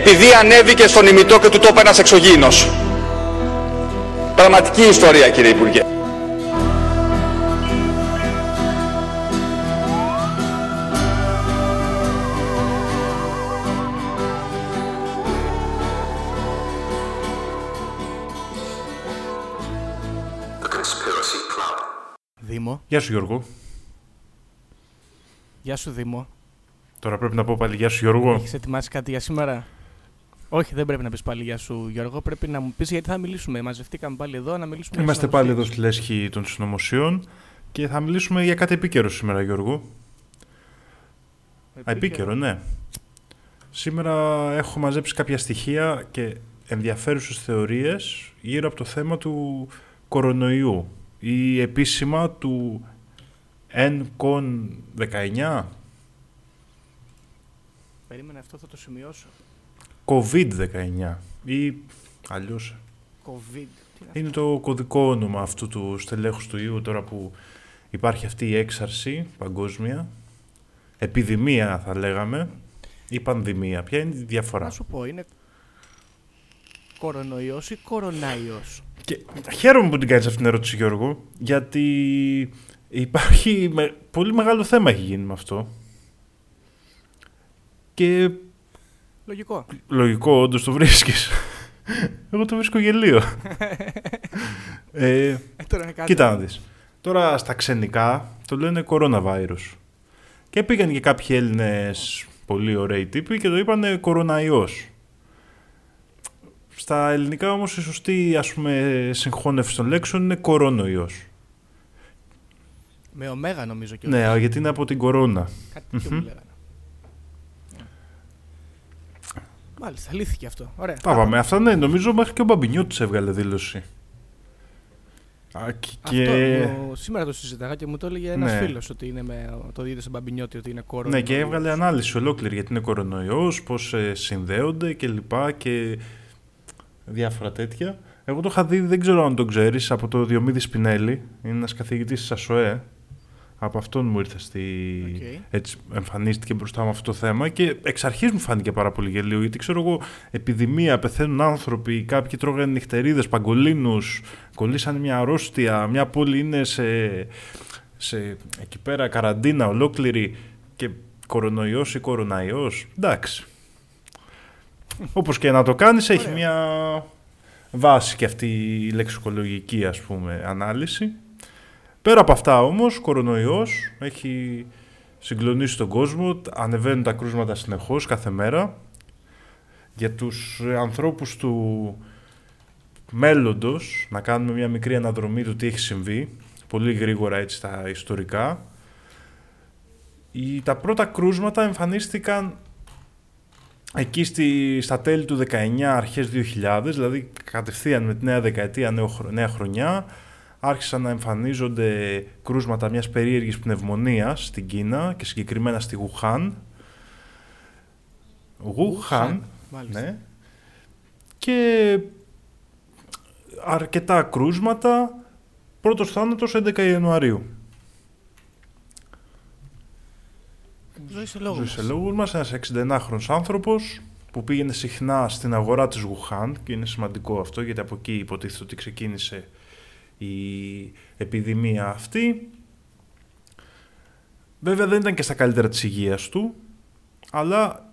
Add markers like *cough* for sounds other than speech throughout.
επειδή ανέβηκε στον ημιτό και του το είπε ένας εξωγήινος. Πραγματική ιστορία κύριε Υπουργέ. Δήμο. Γεια σου Γιώργο. Γεια σου Δήμο. Τώρα πρέπει να πω πάλι γεια σου Γιώργο. Έχεις ετοιμάσει κάτι για σήμερα; Όχι, δεν πρέπει να πεις πάλι γεια σου Γιώργο. Πρέπει να μου πεις γιατί θα μιλήσουμε. Μαζευτήκαμε πάλι εδώ να μιλήσουμε για Είμαστε πάλι εδώ συνωμοσίες. στη λέσχη των συνωμοσιών και θα μιλήσουμε για κάτι επίκαιρο σήμερα Γιώργο. Α, επίκαιρο, ναι. Σήμερα έχω μαζέψει κάποια στοιχεία και ενδιαφέρουσες θεωρίες γύρω από το θέμα του κορονοϊού ή επίσημα του NCON 19, Περίμενε αυτό, θα το σημειώσω. COVID-19 ή αλλιώς COVID. Τι είναι αυτό; Είναι το κωδικό όνομα αυτού του στελέχους του ιού τώρα που υπάρχει αυτή η έξαρση παγκόσμια. Επιδημία θα λέγαμε ή πανδημία. Ποια είναι η διαφορά; Να σου πω, είναι κορονοϊός ή κορονάιος. Και χαίρομαι που την κάνεις αυτήν την ερώτηση Γιώργο γιατί υπάρχει με, πολύ μεγάλο θέμα έχει γίνει με αυτό. Και Λογικό. λογικό όντως το βρίσκεις. Εγώ το βρίσκω γελίο. *laughs* ε, Ε, τώρα είναι κάτι. Κοίτα να δεις. Τώρα στα ξενικά το λένε coronavirus. Και πήγαν και κάποιοι Έλληνες πολύ ωραίοι τύποι και το είπανε κοροναϊός. Στα ελληνικά όμως η σωστή ας πούμε συγχώνευση των λέξεων είναι κορόνοϊός. Με ωμέγα νομίζω και Ναι, γιατί είναι από την κορώνα. Κάτι τέτοιο μου Μάλιστα, λύθηκε αυτό. Ωραία. Τα πάμε. Αυτά ναι, νομίζω μέχρι και ο Μπαμπινιώτης έβγαλε δήλωση. Α, και- Αυτό, και... μου- σήμερα το συζητάγα και μου το έλεγε ένας Ναι. φίλος ότι είναι με το είδε στον Μπαμπινιώτη ότι είναι κόρο. Ναι, και έβγαλε ανάλυση ολόκληρη γιατί είναι κορονοϊός, πώς ε, συνδέονται και λοιπά και διάφορα τέτοια. Εγώ το είχα δει, δεν ξέρω αν το ξέρεις, από το Διομήδη Σπινέλλη. Είναι ένας καθηγητής της ΑΣΟΕΕ. Από αυτόν μου ήρθε στη... Οκ. Έτσι εμφανίστηκε μπροστά μου αυτό το θέμα και εξ αρχής μου φάνηκε πάρα πολύ γελοίο γιατί ξέρω εγώ επιδημία, πεθαίνουν άνθρωποι, κάποιοι τρώγανε νυχτερίδες, παγκολίνους, κολλήσανε μια αρρώστια, μια πόλη είναι σε, σε εκεί πέρα καραντίνα ολόκληρη και κορονοϊός ή κοροναϊός. Εντάξει. Όπως και να το κάνεις έχει Ωραία. μια βάση και αυτή η λεξικολογική ας πούμε ανάλυση. Πέρα από αυτά όμως, κορονοϊός έχει συγκλονίσει τον κόσμο, ανεβαίνουν τα κρούσματα συνεχώς κάθε μέρα. Για τους ε, ανθρώπους του μέλλοντος, να κάνουμε μια μικρή αναδρομή του τι έχει συμβεί, πολύ γρήγορα έτσι στα ιστορικά. Οι, τα πρώτα κρούσματα εμφανίστηκαν εκεί στη, στα τέλη του 19, αρχές 2000, δηλαδή κατευθείαν με τη νέα δεκαετία, νέο, χρο- νέα χρονιά, άρχισαν να εμφανίζονται κρούσματα μιας περίεργης πνευμονίας στην Κίνα και συγκεκριμένα στη Γουχάν. Γουχάν, Μάλιστα. ναι. Και αρκετά κρούσματα. Πρώτος θάνατος 11 Ιανουαρίου. Ζωή σε λόγο. Ζωή μας. σε λόγους μας, ένας 69χρονος άνθρωπος που πήγαινε συχνά στην αγορά της Γουχάν και είναι σημαντικό αυτό γιατί από εκεί υποτίθεται ότι ξεκίνησε η επιδημία αυτή. Βέβαια δεν ήταν και στα καλύτερα της υγείας του, αλλά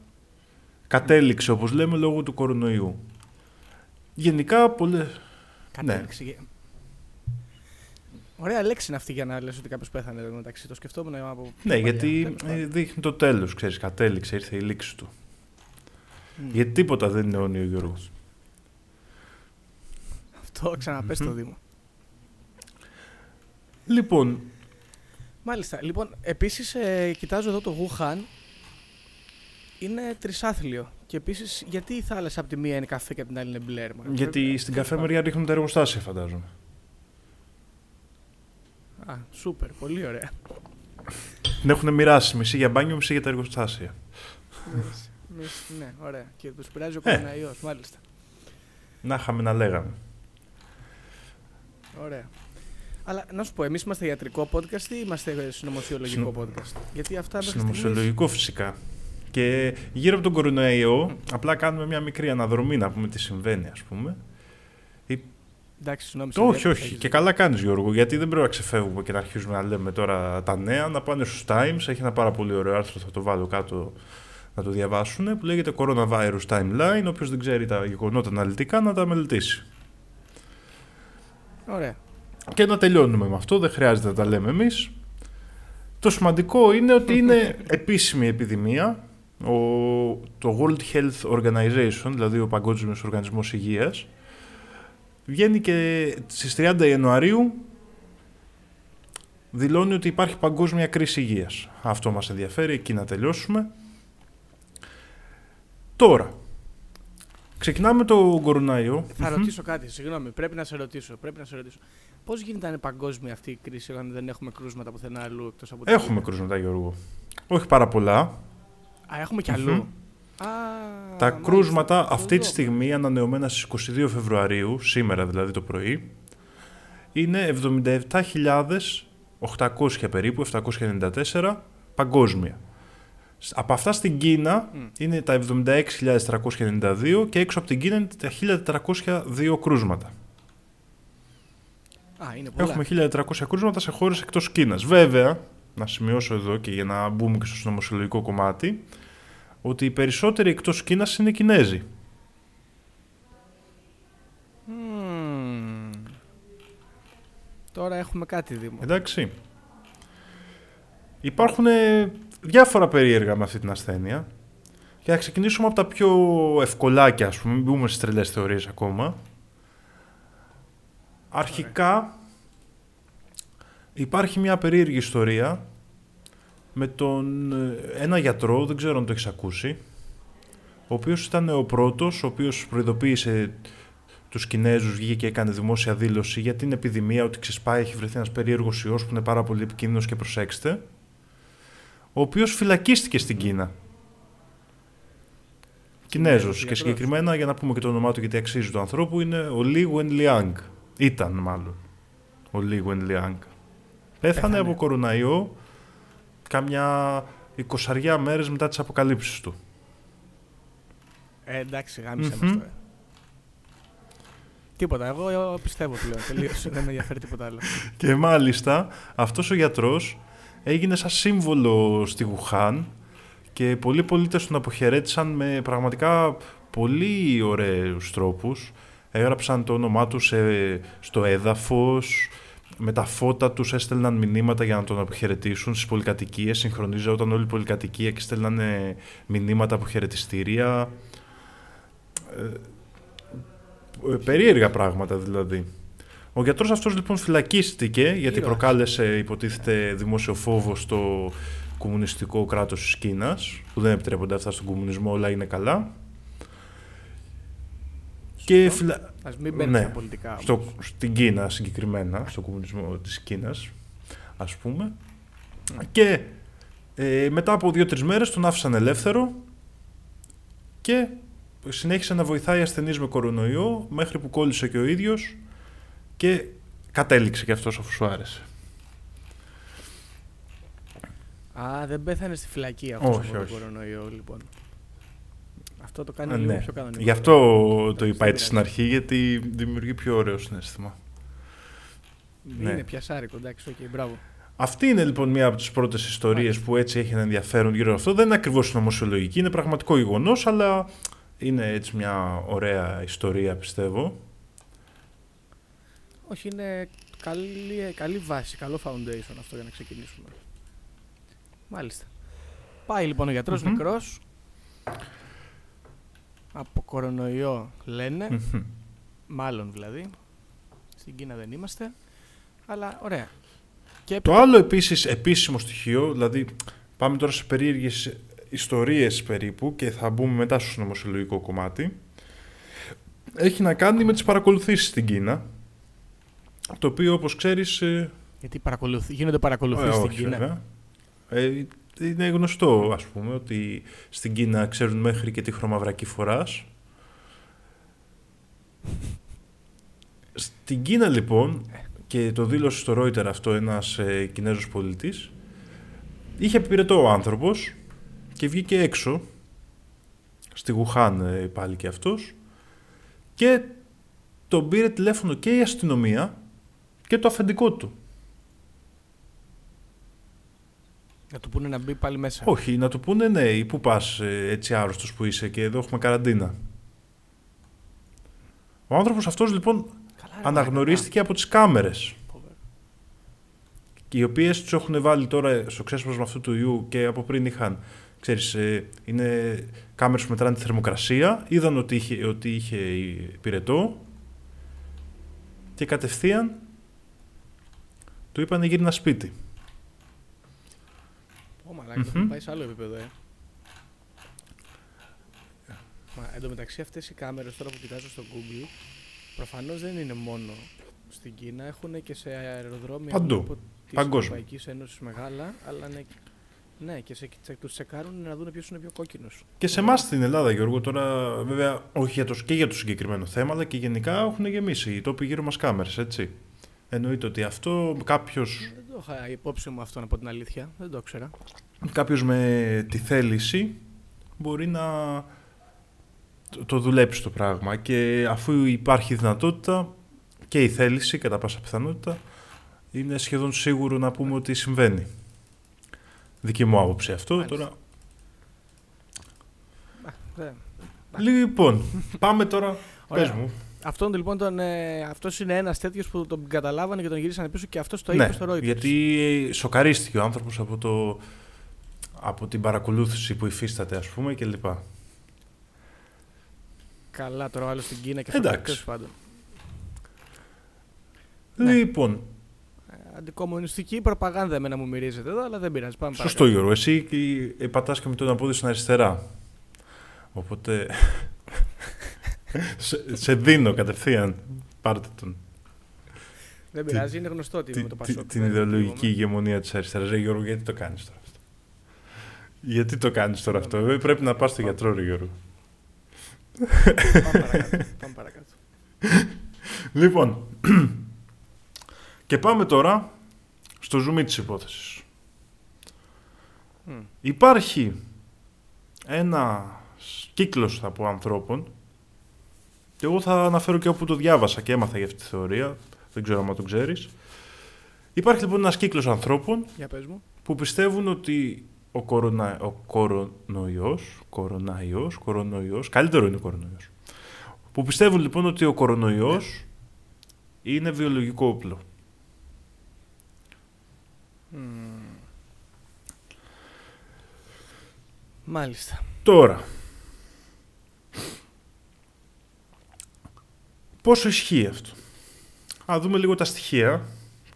κατέληξε όπως λέμε λόγω του κορονοϊού. Γενικά πολλές... Κατέληξε. για- Ωραία λέξη είναι αυτή για να λες ότι κάποιος πέθανε εδώ μεταξύ. Το σκεφτόμουν από. πιο Ναι, παλιά. γιατί Τέλος πάντων. ε, δείχνει το τέλος, ξέρεις, κατέληξε, ήρθε η λήξη του. Μμ. Γιατί τίποτα δεν είναι αιώνιο, Γιώργος. Αυτό ξαναπες το Μμμ. Δήμο. Λοιπόν, Μάλιστα. Λοιπόν, επίσης κοιτάζω εδώ το Wuhan. Είναι τρισάθλιο. Και επίσης, γιατί η θάλασσα από τη μία είναι καφέ και από την άλλη είναι μπλε. ρε μάνα. γιατί Πρέπει- στην τέλος καφέ μεριά ρίχνουν τα εργοστάσια, φαντάζομαι. πάντων. Α, σούπερ. Πολύ ωραία. Την έχουν μοιράσει μισή για μπάνιο, μισή για τα εργοστάσια. Μισ- μισ- ναι, ωραία. Και τους πειράζει ο Ε. κοροναϊό, μάλιστα. Να είχαμε να λέγαμε. Ωραία. Αλλά να σου πω, εμείς είμαστε ιατρικό podcast ή είμαστε συνωμοσιολογικό Συνο- podcast; Γιατί αυτά μέχρι στιγμής- Συνωμοσιολογικό φυσικά. Και γύρω από τον κορονοϊό, απλά κάνουμε μια μικρή αναδρομή να πούμε τι συμβαίνει, ας πούμε. Εντάξει, συγγνώμη. Το, όχι, όχι. Και καλά κάνεις Γιώργο, γιατί δεν πρέπει να ξεφεύγουμε και να αρχίζουμε να λέμε τώρα τα νέα, να πάνε στους Times. Έχει ένα πάρα πολύ ωραίο άρθρο, θα το βάλω κάτω να το διαβάσουν, που λέγεται Coronavirus Timeline. Όποιος δεν ξέρει τα γεγονότα αναλυτικά, να τα μελετήσει. Ωραία. Και να τελειώνουμε με αυτό, δεν χρειάζεται να τα λέμε εμείς. Το σημαντικό είναι ότι είναι *laughs* επίσημη επιδημία. Ο, το World Health Organization, δηλαδή ο Παγκόσμιος Οργανισμός Υγείας, βγαίνει και στις 30 Ιανουαρίου δηλώνει ότι υπάρχει παγκόσμια κρίση υγείας. Αυτό μας ενδιαφέρει, εκεί να τελειώσουμε. Τώρα, ξεκινάμε το κορονάιο. Θα ρωτήσω κάτι, συγγνώμη, πρέπει να σε ρωτήσω. Πρέπει να σε ρωτήσω. Πώς γίνεται να είναι παγκόσμια αυτή η κρίση όταν δεν έχουμε κρούσματα πουθενά αλλού εκτός από την Έχουμε κρούσματα, Γιώργο. Όχι πάρα πολλά. Α, έχουμε κι αλλού. Α, Τα μάλιστα. κρούσματα Το αυτή τη δω. στιγμή ανανεωμένα στις 22 Φεβρουαρίου, σήμερα δηλαδή το πρωί, είναι 77.800 περίπου, 794 παγκόσμια. Σ- Από αυτά στην Κίνα Μμ. είναι τα 76.392 και έξω από την Κίνα είναι τα 1.402 κρούσματα. Α, είναι πολλά. Έχουμε 1.400 κρούσματα σε χώρες εκτός Κίνας. Βέβαια, να σημειώσω εδώ και για να μπούμε και στο συνωμοσιολογικό κομμάτι, ότι οι περισσότεροι εκτός Κίνας είναι Κινέζοι. Μμμ. Τώρα έχουμε κάτι Δήμο. Εντάξει. Υπάρχουν ε, διάφορα περίεργα με αυτή την ασθένεια. Και θα ξεκινήσουμε από τα πιο ευκολάκια, ας πούμε, μην μπούμε στις τρελές θεωρίες ακόμα. Αρχικά υπάρχει μια περίεργη ιστορία με τον ε, ένα γιατρό, δεν ξέρω αν το έχεις ακούσει, ο οποίος ήταν ο πρώτος, ο οποίος προειδοποίησε τους Κινέζους, βγήκε και έκανε δημόσια δήλωση για την επιδημία, ότι ξεσπάει, έχει βρεθεί ένας περίεργος ιός που είναι πάρα πολύ επικίνδυνος και προσέξτε, ο οποίος φυλακίστηκε στην Κίνα. Κινέζος και γιατρός. συγκεκριμένα, για να πούμε και το όνομά του γιατί αξίζει του ανθρώπου, είναι ο Li Wenliang. Ήταν μάλλον ο Li Wenliang. Πέθανε Πέθανε. από κοροναϊό κάμια 20 μέρες μετά τις αποκαλύψεις του. Ε, εντάξει, γάμισε Μμμ. μας τώρα. Τίποτα, εγώ ε, πιστεύω πλέον. Τελείωσε, δεν με ενδιαφέρει τίποτα άλλο. Και μάλιστα αυτός ο γιατρός έγινε σαν σύμβολο στη Γουχάν και πολλοί πολίτες τον αποχαιρέτησαν με πραγματικά πολύ ωραίους τρόπους. Έγραψαν το όνομά τους σε- στο έδαφος, με τα φώτα τους έστελναν μηνύματα για να τον αποχαιρετήσουν στις πολυκατοικίες, συγχρονίζονταν όλη η πολυκατοικία και στέλνανε μηνύματα αποχαιρετιστήρια. Ε, ε, περίεργα πράγματα δηλαδή. Ο γιατρός αυτός λοιπόν φυλακίστηκε γιατί Ήρωας. προκάλεσε υποτίθεται δημόσιο φόβο στο κομμουνιστικό κράτος της Κίνας που δεν επιτρέπονται αυτά στον κομμουνισμό, όλα είναι καλά. Και Σωστό. φυλα... Ας μην μπαίνουμε Ναι. στα πολιτικά. όμως. στο, στην Κίνα συγκεκριμένα, στο κομμουνισμό της Κίνας ας πούμε. Και ε, μετά από δύο-τρεις μέρες τον άφησαν ελεύθερο και συνέχισε να βοηθάει ασθενείς με κορονοϊό μέχρι που κόλλησε και ο ίδιος και κατέληξε και αυτός αφού σου άρεσε. Α, δεν πέθανε στη φυλακή αυτός Όχι, από τον όχι. κορονοϊό, λοιπόν. Αυτό το κάνει Α, λίγο ναι. πιο κανονικό. Γι' αυτό το Εντάξει, είπα δεν έτσι στην αρχή γιατί δημιουργεί πιο ωραίο συναίσθημα. Είναι ναι. πιασάρικο, εντάξει, οκ, μπράβο. Αυτή είναι λοιπόν μία από τις πρώτες ιστορίες Μάλιστα. που έτσι έχει ένα ενδιαφέρον γύρω από αυτό. Δεν είναι ακριβώς συνωμοσιολογική, είναι πραγματικό γεγονός, αλλά είναι έτσι μια ωραία ιστορία πιστεύω. Όχι, είναι καλή, καλή βάση, καλό foundation αυτό για να ξεκινήσουμε. Μάλιστα. Πάει λοιπόν ο γιατρος Μμμ. νεκρός. Από κορονοϊό λένε. Μμμ. Μάλλον δηλαδή. Στην Κίνα δεν είμαστε. Αλλά ωραία. Και Το άλλο επίσης επίσημο στοιχείο, δηλαδή πάμε τώρα σε περίεργες ιστορίες περίπου και θα μπούμε μετά στο νομοσιολογικό κομμάτι, έχει να κάνει με τις παρακολουθήσεις στην Κίνα, το οποίο όπως ξέρεις... ε, Γιατί παρακολουθ... γίνονται παρακολουθήσεις ε, στην όχι, Κίνα. βέβαια. Ε, είναι γνωστό ας πούμε ότι στην Κίνα ξέρουν μέχρι και τι χρωμαβρακή φοράς. Στην Κίνα λοιπόν, και το δήλωσε στο Reuters αυτό ένας ε, Κινέζος πολίτης, είχε επιπυρετό ο άνθρωπος και βγήκε έξω στη Γουχάν ε, πάλι και αυτός και τον πήρε τηλέφωνο και η αστυνομία και το αφεντικό του. Να του πούνε να μπει πάλι μέσα. Όχι, να του πούνε ναι, ή πού πας ε, έτσι άρρωστος που είσαι και εδώ έχουμε καραντίνα. Ο άνθρωπος αυτός λοιπόν Καλά, ρε, αναγνωρίστηκε από τις κάμερες μαλάκα. και οι οποίες τους έχουν βάλει τώρα στο ξέσπασμα αυτού του ιού και από πριν είχαν ξέρεις, ε, είναι κάμερες που μετράνε τη θερμοκρασία είδαν ότι είχε, ότι είχε πυρετό και κατευθείαν του είπαν γύρνα σπίτι. Ω, μαλάκα, το Μμμ. έχουμε πάει σε άλλο επίπεδο, ε. Μα εντωμεταξύ αυτές οι κάμερες τώρα που κοιτάζω στο Google προφανώς δεν είναι μόνο στην Κίνα, έχουν και σε αεροδρόμια Παντού. από της Παγκόσμια. Ευρωπαϊκής Ένωσης μεγάλα, αλλά ναι, ναι και σε, σε, τους τσεκάρουν να δουν ποιος είναι πιο κόκκινος. Και σε εμάς στην Ελλάδα, Γιώργο, τώρα βέβαια όχι για το, και για το συγκεκριμένο θέμα, αλλά και γενικά έχουν γεμίσει οι τόποι γύρω μας κάμερες, έτσι. Εννοείται ότι αυτό κάποιο Δεν το είχα υπόψη μου αυτό να πω την αλήθεια, δεν το ήξερα. κάποιος με τη θέληση μπορεί να το, το δουλέψει το πράγμα και αφού υπάρχει δυνατότητα και η θέληση κατά πάσα πιθανότητα είναι σχεδόν σίγουρο να πούμε ότι συμβαίνει. Δική μου άποψη αυτό. Μάλιστα. Τώρα... Α, δεν- Λοιπόν, πάμε τώρα. Ωραία. Πες μου. Αυτόν λοιπόν τον, ε, αυτός είναι ένας τέτοιος που τον καταλάβανε και τον γυρίσανε πίσω και αυτός το είπε ναι, στο Reuters. γιατί σοκαρίστηκε ο άνθρωπος από, το, από την παρακολούθηση που υφίσταται ας πούμε και λοιπά. Καλά τώρα ο άλλος στην Κίνα και Εντάξει. τέλος πάντων. Ναι. Λοιπόν, Ε, Αντικομουνιστική προπαγάνδα εμένα μου μυρίζεται εδώ, αλλά δεν πειράζει. Πάμε σωστό Γιώργο, εσύ ε, πατάς και με τον απόδειο στην αριστερά. Οπότε σε, σε δίνω κατευθείαν. Πάρτε τον. Δεν πειράζει, είναι γνωστό ότι είμαι με Τη- το τη- Πασόκ. την δεν ιδεολογική κρύβομαι. ηγεμονία της αριστεράς. Ρε Γιώργο, γιατί το κάνεις τώρα αυτό; Γιατί το κάνεις τώρα αυτό; Ε, Πρέπει να πας στο γιατρό, ρε Γιώργο. Πάμε παρακάτω. Πάμε παρακάτω. *laughs* Λοιπόν, *clears throat* και πάμε τώρα στο ζουμί της υπόθεσης. Μμ. Υπάρχει ένας κύκλος θα πω ανθρώπων και εγώ θα αναφέρω και όπου το διάβασα και έμαθα για αυτή τη θεωρία, δεν ξέρω αν το ξέρεις. Υπάρχει λοιπόν ένας κύκλος ανθρώπων Για πες μου. που πιστεύουν ότι ο, κορονα, ο κορονοϊός, κοροναϊός, κορονοϊός, καλύτερο είναι ο κορονοϊός, που πιστεύουν λοιπόν ότι ο κορονοϊός είναι βιολογικό όπλο. Μμμ. Μάλιστα. Τώρα, πόσο ισχύει αυτό; Α δούμε λίγο τα στοιχεία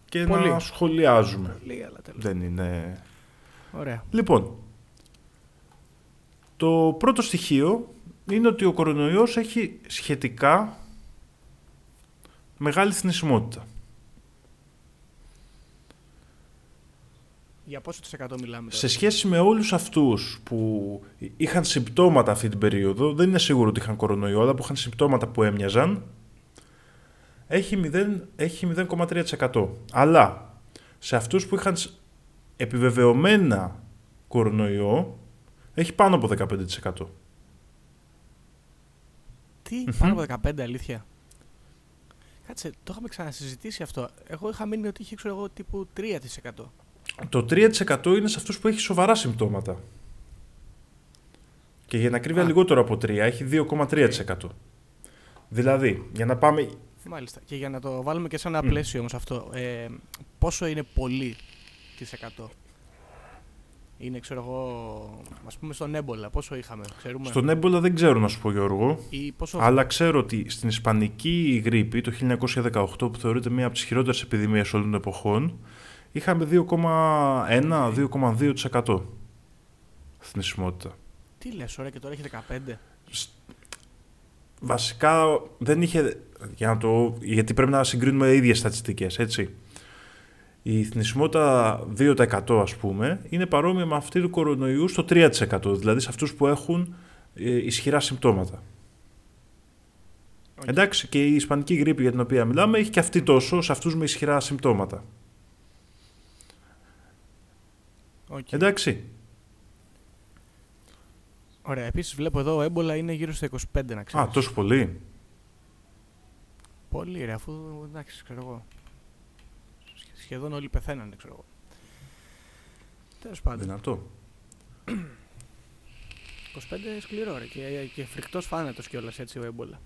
και Πολύ. να σχολιάζουμε. Λίγα, αλλά τέλος. Δεν είναι... Ωραία. Λοιπόν, το πρώτο στοιχείο είναι ότι ο κορονοϊός έχει σχετικά μεγάλη θνησιμότητα. Για πόσο της εκατό μιλάμε τώρα; Σε σχέση με όλους αυτούς που είχαν συμπτώματα αυτή την περίοδο, δεν είναι σίγουρο ότι είχαν κορονοϊό, αλλά που είχαν συμπτώματα που έμοιαζαν, έχει 0 έχει 0,3%. Αλλά σε αυτούς που είχαν σ- επιβεβαιωμένα κορονοϊό, έχει πάνω από 15%. Τι, πάνω από 15 αλήθεια. Κάτσε, το είχαμε ξανασυζητήσει αυτό. Εγώ είχα μείνει ότι είχε, ξέρω εγώ, τύπου 3%. Το 3% είναι σε αυτούς που έχει σοβαρά συμπτώματα. Και για να ακρίβεια Α. λιγότερο από 3, έχει 2,3%. Δηλαδή, για να πάμε Μάλιστα. Και για να το βάλουμε και σε ένα Μμ. πλαίσιο όμως αυτό, ε, πόσο είναι πολύ της 100. Είναι, ξέρω εγώ, ας πούμε στον έμπολα, πόσο είχαμε, ξέρουμε; Στον έμπολα δεν ξέρω να σου πω Γιώργο, Ή πόσο... αλλά ξέρω ότι στην Ισπανική γρήπη το 1918 που θεωρείται μία από τις χειρότερες επιδημίες όλων των εποχών είχαμε 2,1-2,2% θνησιμότητα. Τι λες, ωραία, και τώρα έχει 15. Βασικά δεν είχε, για να το, γιατί πρέπει να συγκρίνουμε ίδιες στατιστικές, έτσι. Η θνησιμότητα 2% ας πούμε είναι παρόμοια με αυτή του κορονοϊού στο 3%, δηλαδή σε αυτούς που έχουν ε, ισχυρά συμπτώματα. Οκ. Εντάξει, και η ισπανική γρίπη για την οποία μιλάμε έχει και αυτή τόσο σε αυτούς με ισχυρά συμπτώματα. Οκ. Εντάξει. Ωραία. Επίσης βλέπω εδώ ο έμπολα είναι γύρω στα 25 να ξέρεις. Α, τόσο πολύ. Πολύ ρε, αφού εντάξει, ξέρω εγώ. Σχε- Σχεδόν όλοι πεθαίνανε, ξέρω εγώ. Τέλος πάντων. Δυνατό. 25 σκληρό ρε. Και, και φρικτός θάνατος κιόλας έτσι ο έμπολα.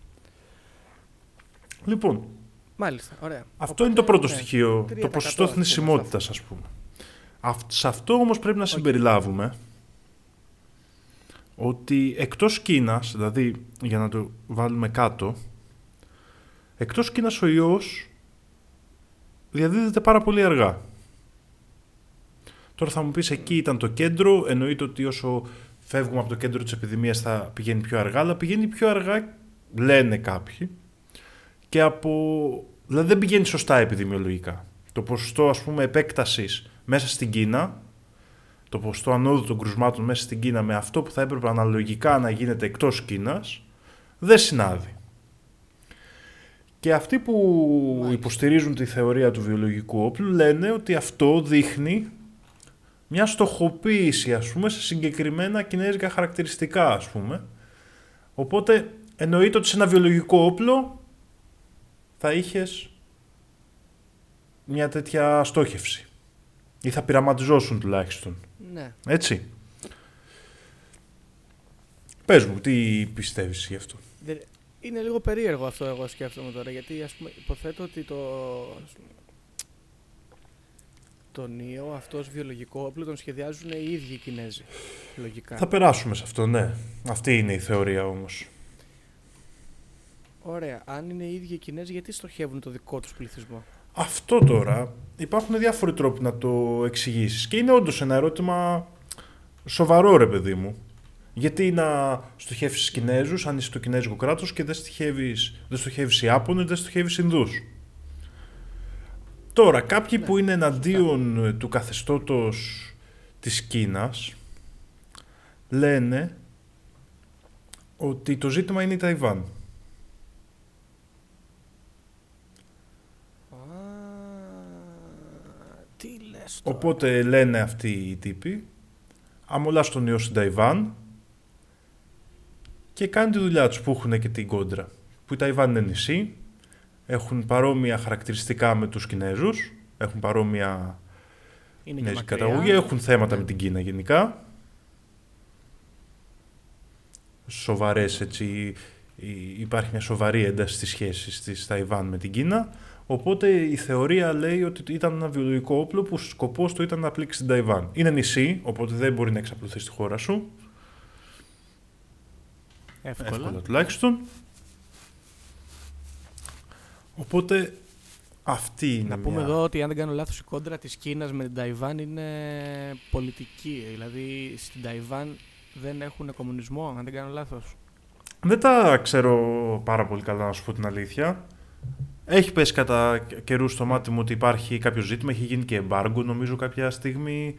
Λοιπόν, Μάλιστα, ωραία. αυτό είναι το πρώτο ναι, στοιχείο. 3% Το ποσοστό ας πούμε, θνησιμότητας, σε ας πούμε. Αυτ- σε αυτό όμως πρέπει να συμπεριλάβουμε ότι εκτός Κίνας, δηλαδή για να το βάλουμε κάτω, εκτός Κίνας ο ιός διαδίδεται πάρα πολύ αργά. Τώρα θα μου πεις εκεί ήταν το κέντρο, εννοείται ότι όσο φεύγουμε από το κέντρο της επιδημίας θα πηγαίνει πιο αργά, αλλά πηγαίνει πιο αργά, λένε κάποιοι, και από... δηλαδή δεν πηγαίνει σωστά επιδημιολογικά. Το ποσοστό ας πούμε επέκτασης μέσα στην Κίνα, το ποσοστό ανόδου των κρουσμάτων μέσα στην Κίνα με αυτό που θα έπρεπε αναλογικά να γίνεται εκτός Κίνας, δεν συνάδει. Και αυτοί που Μάλιστα. υποστηρίζουν τη θεωρία του βιολογικού όπλου λένε ότι αυτό δείχνει μια στοχοποίηση ας πούμε σε συγκεκριμένα κινέζικα χαρακτηριστικά ας πούμε. Οπότε εννοείται ότι σε ένα βιολογικό όπλο θα είχες μια τέτοια στόχευση. Ή θα πειραματιζόσουν τουλάχιστον. Ναι. Έτσι. Πες μου, τι πιστεύεις γι' αυτό; Δεν- Είναι λίγο περίεργο αυτό εγώ σκέφτομαι τώρα, γιατί ας πούμε υποθέτω ότι το... Τον ιό αυτός βιολογικό όπλο τον σχεδιάζουν οι ίδιοι οι Κινέζοι, λογικά. Θα περάσουμε σε αυτό, ναι. Αυτή είναι η θεωρία όμως. Ωραία, αν είναι οι ίδιοι οι Κινέζοι, γιατί στοχεύουν το δικό τους πληθυσμό; Αυτό τώρα υπάρχουν διάφοροι τρόποι να το εξηγήσεις. Και είναι όντως ένα ερώτημα σοβαρό, ρε παιδί μου. Γιατί να στοχεύσεις Κινέζους, αν είσαι το Κινέζικο κράτος και δεν στοχεύεις δεν στοχεύεις Ιάπωνε, δεν στοχεύεις Ινδούς. Τώρα, κάποιοι Ναι, που είναι εναντίον του καθεστώτος της Κίνας λένε ότι το ζήτημα είναι η Ταϊβάν. Α, τι λες τώρα. Οπότε λένε αυτοί οι τύποι, αμολάς τον ιό στην Ταϊβάν και κάνουν τη δουλειά τους που έχουν και την κόντρα. Που η Ταϊβάν είναι νησί, έχουν παρόμοια χαρακτηριστικά με τους Κινέζους, έχουν παρόμοια είναι και κινέζικη μακριά. καταγωγή, έχουν θέματα Ναι. με την Κίνα γενικά. Σοβαρές έτσι, η- υπάρχει μια σοβαρή ένταση στις σχέσεις της Ταϊβάν με την Κίνα. Οπότε η θεωρία λέει ότι ήταν ένα βιολογικό όπλο που σκοπός του ήταν να πλήξει την Ταϊβάν. Είναι νησί, οπότε δεν μπορεί να εξαπλωθεί στη χώρα σου. Εύκολα. Εύκολα τουλάχιστον. Οπότε αυτή είναι Να πούμε μια... εδώ ότι αν δεν κάνω λάθος η κόντρα της Κίνας με την Ταϊβάν είναι πολιτική. Δηλαδή στην Ταϊβάν δεν έχουν κομμουνισμό, αν δεν κάνω λάθος. Δεν τα ξέρω πάρα πολύ καλά να σου πω την αλήθεια. Έχει πέσει κατά καιρούς στο μάτι μου ότι υπάρχει κάποιο ζήτημα. Έχει γίνει και εμπάργκο νομίζω κάποια στιγμή.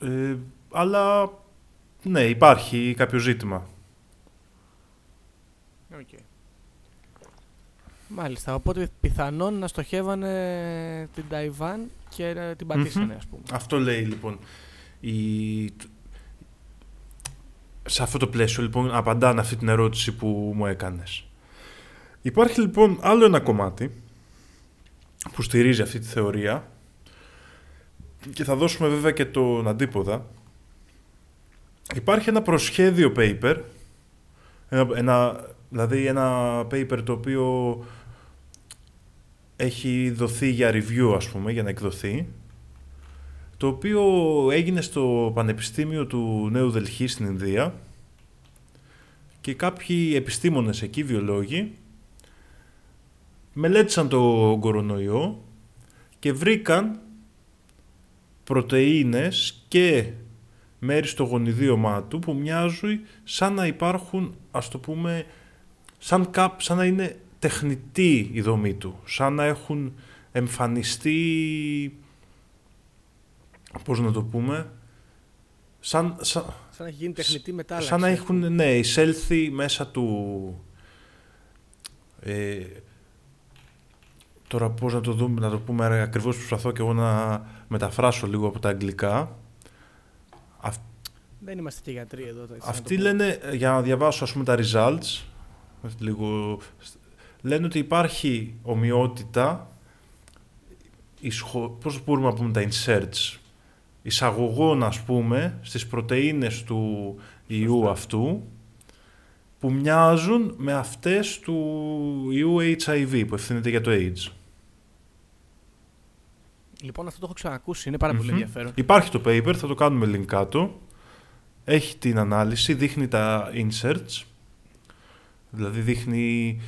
Ε, αλλά ναι, υπάρχει κάποιο ζήτημα. Okay. Μάλιστα, οπότε πιθανόν να στοχεύανε την Ταϊβάν και να την πατήσανε Μμμ. ας πούμε. Αυτό λέει λοιπόν. Η... Σε αυτό το πλαίσιο λοιπόν απαντάνε αυτή την ερώτηση που μου έκανες. Υπάρχει λοιπόν άλλο ένα κομμάτι που στηρίζει αυτή τη θεωρία και θα δώσουμε βέβαια και τον αντίποδα. Υπάρχει ένα προσχέδιο paper, ένα, ένα, δηλαδή ένα paper το οποίο έχει δοθεί για review ας πούμε, για να εκδοθεί, το οποίο έγινε στο Πανεπιστήμιο του Νέου Δελχή στην Ινδία και κάποιοι επιστήμονες εκεί, βιολόγοι, μελέτησαν το κορονοϊό και βρήκαν πρωτεΐνες και μέρη στο γονιδίωμά του που μοιάζουν σαν να υπάρχουν, ας το πούμε, σαν, κάπ, σαν να είναι τεχνητή η δομή του, σαν να έχουν εμφανιστεί, πώς να το πούμε, σαν, σαν, Σαν να έχει γίνει τεχνητή μετάλλαξη. σαν να ας έχουν πούμε. ναι, εισέλθει μέσα του... Ε, τώρα πώς να το δούμε, να το πούμε ακριβώς προσπαθώ και εγώ να μεταφράσω λίγο από τα αγγλικά. Αυ- Δεν είμαστε και γιατροί εδώ. έτσι να Αυτοί το πω. λένε, ε, για να διαβάσω ας πούμε τα results, λίγο, λένε ότι υπάρχει ομοιότητα, ισχο, πώς μπορούμε να πούμε τα inserts, εισαγωγών ας πούμε στις πρωτεΐνες του ιού αυτού, που μοιάζουν με αυτές του ιού HIV που ευθύνεται για το AIDS. Λοιπόν, αυτό το έχω ξανακούσει. Είναι πάρα πολύ Μμμ. ενδιαφέρον. Υπάρχει το paper, θα το κάνουμε link κάτω. Έχει την ανάλυση, δείχνει τα inserts. Δηλαδή δείχνει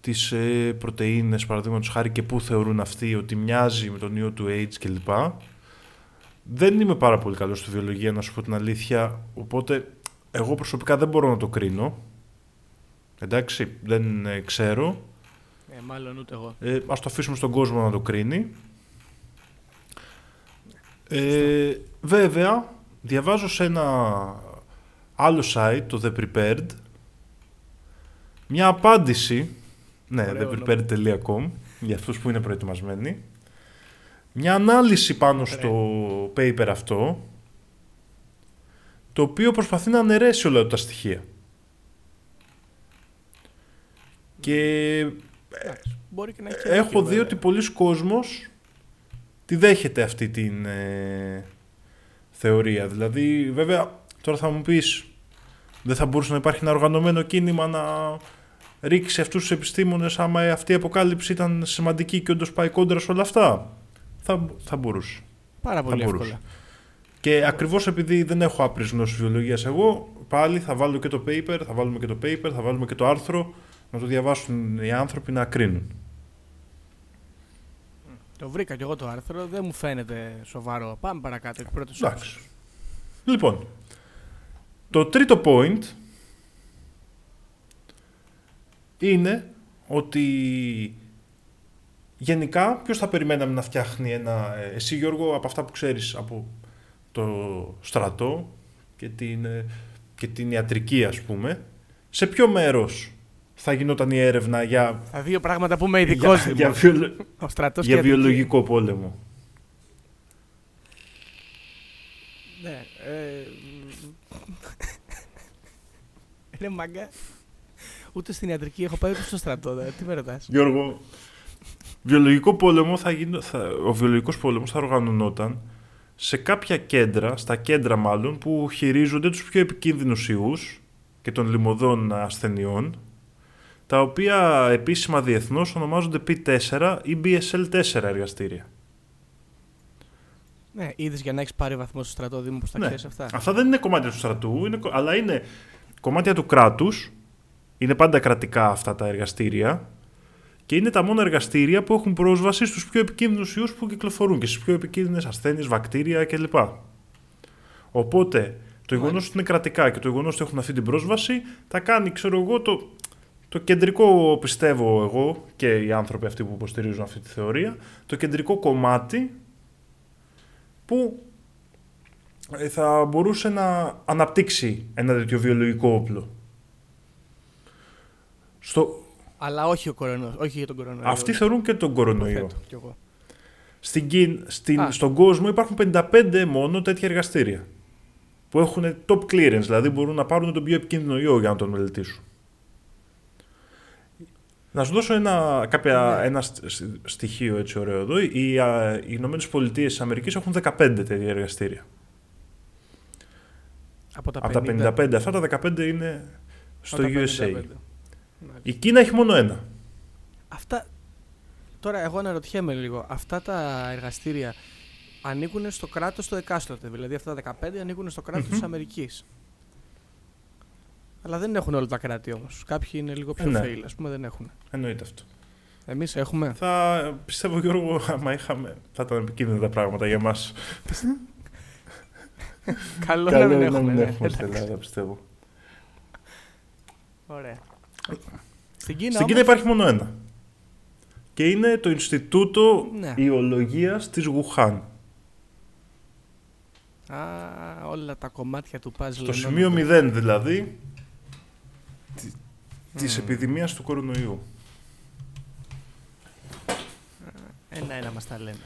τις ε, πρωτεΐνες, παραδείγματος χάρη και πού θεωρούν αυτοί ότι μοιάζει με τον ιό του AIDS κλπ. Δεν είμαι πάρα πολύ καλός στη βιολογία, να σου πω την αλήθεια, οπότε εγώ προσωπικά δεν μπορώ να το κρίνω. Εντάξει, δεν ε, ξέρω. Ε, μάλλον ούτε εγώ. Ε, ας το αφήσουμε στον κόσμο να το κρίνει. Ε, βέβαια, διαβάζω σε ένα άλλο site, το The Prepared, μια απάντηση, ναι, Ωραίο theprepared.com, για αυτούς που είναι προετοιμασμένοι, μια ανάλυση πάνω στο paper αυτό, το οποίο προσπαθεί να αναιρέσει όλα τα στοιχεία. Και Μπορεί και να έχει και Έχω δίκιο, δει βέβαια. ότι πολλοί κόσμος τη δέχεται αυτή την ε, θεωρία. Δηλαδή, βέβαια, τώρα θα μου πεις, δεν θα μπορούσε να υπάρχει ένα οργανωμένο κίνημα να ρίξει αυτούς τους επιστήμονες άμα αυτή η αποκάλυψη ήταν σημαντική και όντως πάει κόντρα σε όλα αυτά. Θα, θα μπορούσε. Πάρα πολύ μπορούσε. εύκολα. Και ακριβώς επειδή δεν έχω άπειρες γνώσεις βιολογίας εγώ, πάλι θα βάλω και το paper, θα βάλουμε και το paper, θα βάλουμε και το άρθρο, να το διαβάσουν οι άνθρωποι να κρίνουν. Το βρήκα κι εγώ το άρθρο. Δεν μου φαίνεται σοβαρό. Πάμε παρακάτω. Εκ πρώτης Εντάξει. όψης. Λοιπόν, το τρίτο point είναι ότι γενικά ποιος θα περιμέναμε να φτιάχνει ένα... ε, Εσύ Γιώργο από αυτά που ξέρεις από το στρατό και την, ε, και την ιατρική ας πούμε, σε ποιο μέρος θα γινόταν η έρευνα για, Τα δύο πράγματα που είμαι ειδικός. για, για, βιολο- Ο στρατός για βιολογικό πόλεμο. Ναι. Ε... Είναι μάγκα. Ούτε στην ιατρική έχω πάει ούτε στο στρατό. δε. Τι με ρωτάς; Γιώργο, βιολογικό πόλεμο θα γίνω, θα, ο βιολογικός πόλεμος θα οργανωνόταν σε κάποια κέντρα, στα κέντρα μάλλον, που χειρίζονται τους πιο επικίνδυνους ιούς και των λιμωδών ασθενειών, τα οποία επίσημα διεθνώς ονομάζονται P4 ή BSL4 εργαστήρια. Ναι, είδες για να έχεις πάρει βαθμό στο στρατό Δήμο, πώς τα Ναι. ξέρεις αυτά. Αυτά δεν είναι κομμάτια του στρατού, είναι, κο- αλλά είναι κομμάτια του κράτους. Είναι πάντα κρατικά αυτά τα εργαστήρια. Και είναι τα μόνα εργαστήρια που έχουν πρόσβαση στους πιο επικίνδυνους ιούς που κυκλοφορούν και στις πιο επικίνδυνες ασθένειες, βακτήρια κλπ. Οπότε, το γεγονός ότι είναι κρατικά και το γεγονός ότι έχουν αυτή την πρόσβαση, τα κάνει, ξέρω εγώ, το, το κεντρικό, πιστεύω εγώ και οι άνθρωποι αυτοί που υποστηρίζουν αυτή τη θεωρία, το κεντρικό κομμάτι που ε, θα μπορούσε να αναπτύξει ένα τέτοιο βιολογικό όπλο. Στο... Αλλά όχι ο κορονοϊό. Όχι για τον κορονοϊό. Αυτοί θεωρούν και τον κορονοϊό. Υποθέτω κι εγώ. Στην, Κίν- στην, Α. στον κόσμο υπάρχουν 55 μόνο τέτοια εργαστήρια. Που έχουν top clearance, δηλαδή μπορούν να πάρουν τον πιο επικίνδυνο ιό για να τον μελετήσουν. Να σου δώσω ένα, κάποια, Ναι. ένα στ- στ- στοιχείο έτσι ωραίο εδώ. Οι, α, οι Ηνωμένες Πολιτείες της Αμερικής έχουν 15 τέτοια εργαστήρια. Από τα 50. Από τα 55, αυτά τα 15 είναι στο από τα USA. 55. Μάλιστα. Η Κίνα έχει μόνο ένα. Αυτά. Τώρα, εγώ αναρωτιέμαι λίγο. Αυτά τα εργαστήρια ανήκουν στο κράτος το εκάστοτε; Δηλαδή, αυτά τα 15 ανήκουν στο κράτος της Αμερικής. Αλλά δεν έχουν όλα τα κράτη όμως. Κάποιοι είναι λίγο πιο Ε, ναι. fail, ας πούμε, δεν έχουν. Εννοείται αυτό. Εμείς έχουμε. Θα πιστεύω, Γιώργο, άμα είχαμε, θα ήταν επικίνδυνα τα πράγματα για μα. *laughs* Καλό να μην έχουμε. ναι. έχουμε στην Εντάξει. Ελλάδα, πιστεύω. Ωραία. Στην Κίνα. Στην Κίνα όμως- υπάρχει μόνο ένα. Και είναι το Ινστιτούτο Ναι. Ιολογίας της Γουχάν. Α, όλα τα κομμάτια του puzzle. Στο ενώνονται. σημείο 0 δηλαδή τη- της Μμμ. επιδημίας του κορονοϊού. Ένα-ένα μας τα λένε.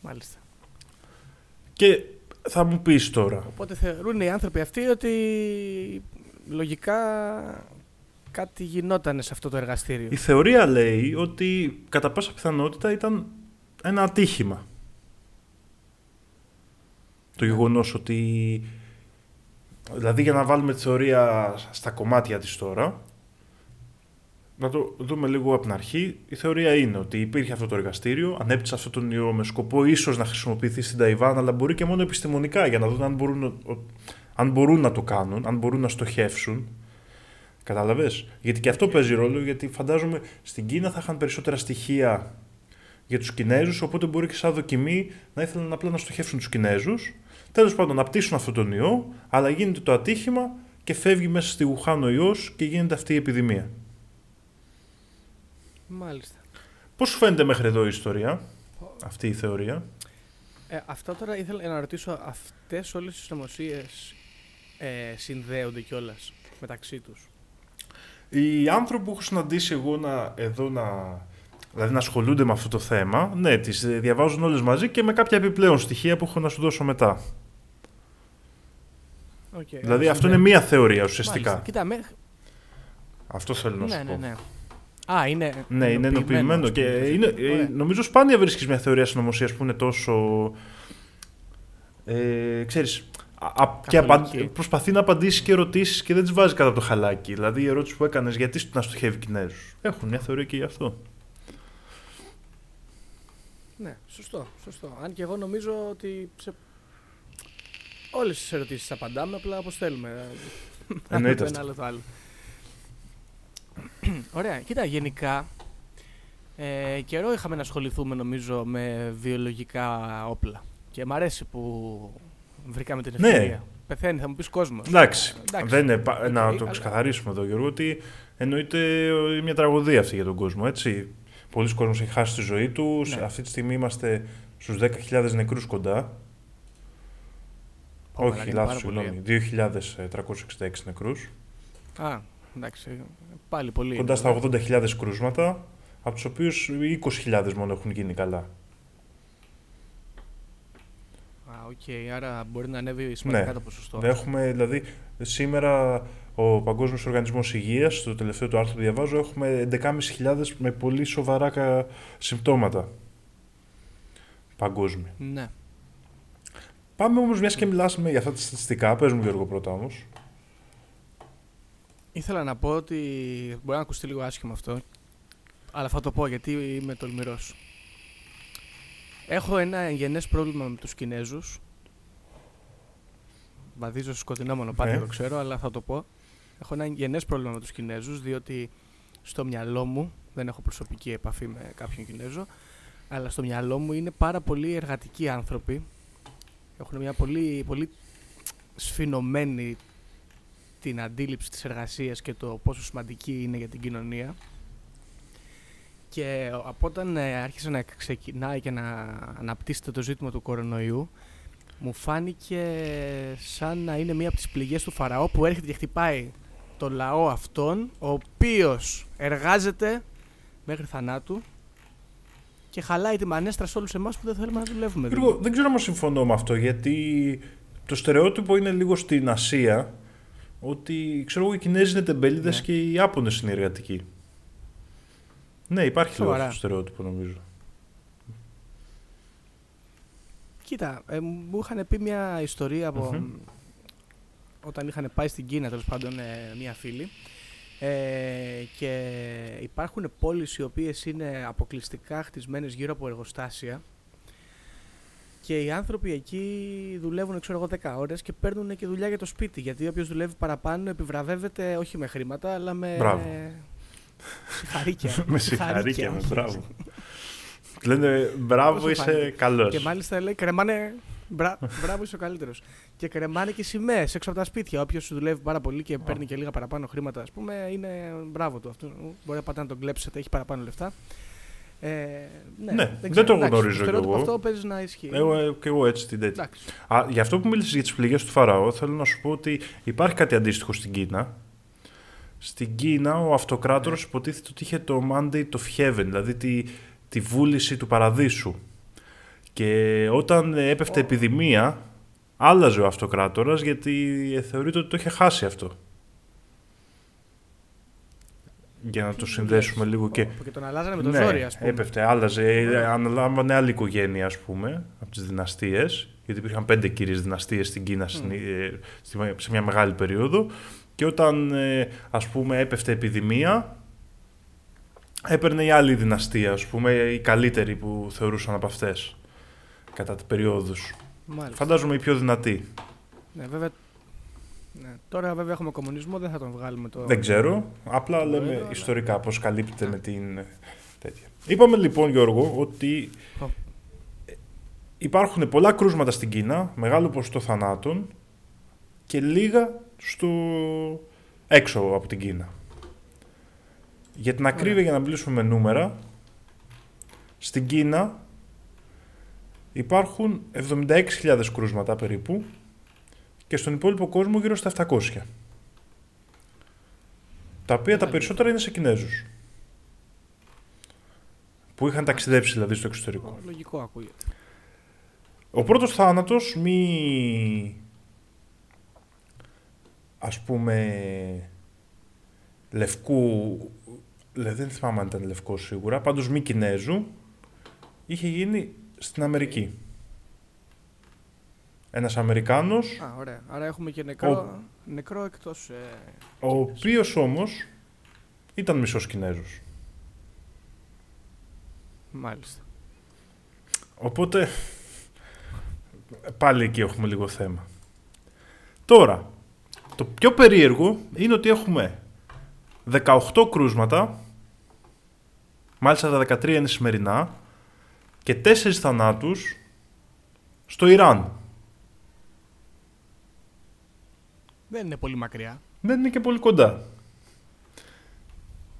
Μάλιστα. Και Θα μου πεις τώρα. Οπότε θεωρούν οι άνθρωποι αυτοί ότι λογικά κάτι γινόταν σε αυτό το εργαστήριο. Η θεωρία λέει ότι κατά πάσα πιθανότητα ήταν ένα ατύχημα. Το γεγονός ότι. Δηλαδή, για να βάλουμε τη θεωρία στα κομμάτια της τώρα, να το δούμε λίγο από την αρχή. Η θεωρία είναι ότι υπήρχε αυτό το εργαστήριο, ανέπτυξε αυτό τον ιό με σκοπό ίσως να χρησιμοποιηθεί στην Ταϊβάν, αλλά μπορεί και μόνο επιστημονικά για να δουν αν μπορούν, αν μπορούν να το κάνουν, αν μπορούν να στοχεύσουν. Κατάλαβες; Γιατί και αυτό παίζει ρόλο, γιατί φαντάζομαι στην Κίνα θα είχαν περισσότερα στοιχεία για τους Κινέζους, οπότε μπορεί και σαν δοκιμή να ήθελαν απλά να στοχεύσουν τους Κινέζους. Τέλος πάντων, να πτήσουν αυτόν τον ιό, αλλά γίνεται το ατύχημα και φεύγει μέσα στη Γουχάν ο ιός και γίνεται αυτή η επιδημία. Μάλιστα. Πώς σου φαίνεται μέχρι εδώ η ιστορία, αυτή η θεωρία; Ε, αυτό τώρα ήθελα να ρωτήσω, αυτές όλες οι συνωμοσίες ε, συνδέονται κιόλας μεταξύ τους; Οι άνθρωποι που έχω συναντήσει εγώ να, εδώ να, δηλαδή να ασχολούνται με αυτό το θέμα, ναι, τις διαβάζουν όλες μαζί και με κάποια επιπλέον στοιχεία που έχω να σου δώσω μετά. Okay, δηλαδή αυτό είναι μία θεωρία ουσιαστικά. Μάλιστα. Κοίτα, με... Αυτό θέλω να ναι, σου ναι, πω. Ναι, Α, είναι. Ναι, είναι ενοποιημένο. Και είναι, νομίζω σπάνια βρίσκεις μια θεωρία συνωμοσίας που είναι τόσο. Ε, ξέρεις, α, και προσπαθεί να απαντήσεις και ερωτήσεις και δεν τις βάζει κατά το χαλάκι. Δηλαδή, η ερώτηση που έκανες, γιατί να στοχεύει Κινέζους; Έχουν μια θεωρία και γι' αυτό. Ναι, σωστό, σωστό. Αν και εγώ νομίζω ότι σε όλες τις ερωτήσεις απαντάμε, απλά όπως θέλουμε. Εννοείται. Ένα άλλο το άλλο. *clears throat* Ωραία. Κοίτα, γενικά ε, καιρό είχαμε να ασχοληθούμε νομίζω με βιολογικά όπλα. Και μ' αρέσει που βρήκαμε την ναι. ευκαιρία. Ναι. Πεθαίνει, θα μου πεις κόσμος. Εντάξει. Δεν είναι, να το ξεκαθαρίσουμε εδώ, Γιώργο, ότι εννοείται μια τραγωδία αυτή για τον κόσμο. Έτσι. Πολλοί κόσμοι έχει χάσει τη ζωή τους. Ναι. Αυτή τη στιγμή είμαστε στους 10.000 νεκρούς κοντά. Όχι, λάθος, συγγνώμη. 2.366 νεκρούς. Α, εντάξει. Πάλι πολύ. Κοντά στα 80.000 κρούσματα, από τους οποίους 20.000 μόνο έχουν γίνει καλά. Α, OK. Okay. Άρα μπορεί να ανέβει σημαντικά ναι. το ποσοστό. Έχουμε, δηλαδή, σήμερα ο Παγκόσμιος Οργανισμός Υγείας, στο τελευταίο του άρθρο που διαβάζω, έχουμε 11.500 με πολύ σοβαρά συμπτώματα. Παγκόσμια. Ναι. Πάμε όμως, μιας και μιλάσουμε για αυτά τα στατιστικά, πες μου Γιώργο πρώτα όμως. Ήθελα να πω ότι μπορεί να ακουστεί λίγο άσχημο αυτό, αλλά θα το πω γιατί είμαι τολμηρός. Έχω ένα εγγενές πρόβλημα με τους Κινέζους. Βαδίζω σε σκοτεινό μονοπάτι, ε. το ξέρω, αλλά θα το πω. Έχω ένα εγγενές πρόβλημα με τους Κινέζους, διότι στο μυαλό μου, δεν έχω προσωπική επαφή με κάποιον Κινέζο, αλλά στο μυαλό μου είναι πάρα πολύ εργατικοί άνθρωποι. Έχουν μια πολύ, πολύ σφινωμένη την αντίληψη της εργασίας και το πόσο σημαντική είναι για την κοινωνία. Και από όταν ε, άρχισε να ξεκινάει και να αναπτύσσεται το ζήτημα του κορονοϊού, μου φάνηκε σαν να είναι μία από τις πληγές του Φαραώ που έρχεται και χτυπάει το λαό αυτόν, ο οποίος εργάζεται μέχρι θανάτου και χαλάει τη μανέστρα σε όλους εμάς που δεν θέλουμε να δουλεύουμε. Δηλαδή. δεν ξέρω αν συμφωνώ με αυτό, γιατί το στερεότυπο είναι λίγο στην Ασία ότι ξέρω εγώ οι Κινέζοι είναι τεμπέληδες ναι. και οι Ιάπωνες είναι εργατικοί. Ναι, υπάρχει λίγο αυτό το στερεότυπο νομίζω. Κοίτα, ε, μου είχαν πει μια ιστορία από όταν είχαν πάει στην Κίνα τέλος πάντων ε, μια φίλη ε, και υπάρχουν πόλεις οι οποίες είναι αποκλειστικά χτισμένες γύρω από εργοστάσια και οι άνθρωποι εκεί δουλεύουν, ξέρω εγώ, 10 ώρες και παίρνουν και δουλειά για το σπίτι. Γιατί όποιος δουλεύει παραπάνω επιβραβεύεται όχι με χρήματα, αλλά με. Μπράβο. Συγχαρήκια. *laughs* με συγχαρήκια, με μπράβο. Λένε μπράβο, είσαι καλός. Και μάλιστα λέει κρεμάνε. Μπρα... μπράβο, είσαι ο καλύτερος. και κρεμάνε και σημαίες έξω από τα σπίτια. Όποιος δουλεύει πάρα πολύ και παίρνει και λίγα παραπάνω χρήματα, ας πούμε, είναι μπράβο του. Αυτό μπορεί να πατά να τον κλέψετε, έχει παραπάνω λεφτά. Ε, ναι, ναι, δεν, δεν το γνωρίζω κι εγώ. Αυτό παίζει να ισχύει. Εγώ, ε, και εγώ έτσι την τέτοια. Α, για αυτό που μίλησες για τις πληγές του Φαραώ, θέλω να σου πω ότι υπάρχει κάτι αντίστοιχο στην Κίνα. Στην Κίνα ο αυτοκράτορας ναι. υποτίθεται ότι είχε το mandate of heaven, δηλαδή τη, τη βούληση του παραδείσου. Και όταν έπεφτε επιδημία, άλλαζε ο αυτοκράτορας γιατί θεωρείται ότι το είχε χάσει αυτό. Για να το συνδέσουμε λίγο και... Και τον αλλάζανε με τον ναι, ζόρι, ας πούμε. έπεφτε, άλλαζε, αναλάμβανε άλλη οικογένεια, ας πούμε, από τις δυναστείες, γιατί υπήρχαν πέντε κύριες δυναστείες στην Κίνα στην- ε, στη- σε μια μεγάλη περίοδο και όταν, ε, ας πούμε, έπεφτε επιδημία, έπαιρνε η άλλη δυναστεία, ας πούμε, η καλύτερη που θεωρούσαν από αυτές κατά τις περιόδους. Μάλιστα. Φαντάζομαι η πιο δυνατή. Ναι, βέβαια. Ναι. Τώρα βέβαια έχουμε κομμουνισμό, δεν θα τον βγάλουμε το. Δεν ξέρω, απλά λέμε αλλά- ιστορικά πώς καλύπτεται με την ε, τέτοια. Είπαμε λοιπόν Γιώργο ότι Ω. ε, υπάρχουν πολλά κρούσματα στην Κίνα, μεγάλο ποσοστό θανάτων και λίγα στο έξω από την Κίνα. Για την ακρίβεια, για να μιλήσουμε με νούμερα, στην Κίνα υπάρχουν 76.000 κρούσματα περίπου και στον υπόλοιπο κόσμο γύρω στα 700. Τα οποία τα Μάλιστα. περισσότερα είναι σε Κινέζους. Που είχαν ταξιδέψει δηλαδή στο εξωτερικό. Λογικό ακούγεται. Ο πρώτος θάνατος μη ας πούμε λευκού λε- δεν θυμάμαι αν ήταν λευκός σίγουρα πάντως μη Κινέζου είχε γίνει στην Αμερική ένας Αμερικάνος Α, ωραία. Άρα έχουμε και νεκρό, νεκρό εκτός... Ε... ο οποίος όμως ήταν μισός Κινέζος Μάλιστα. Οπότε πάλι εκεί έχουμε λίγο θέμα. Τώρα, το πιο περίεργο είναι ότι έχουμε 18 κρούσματα, μάλιστα τα 13 είναι σημερινά, και 4 θανάτους στο Ιράν. Δεν είναι πολύ μακριά. Δεν είναι και πολύ κοντά.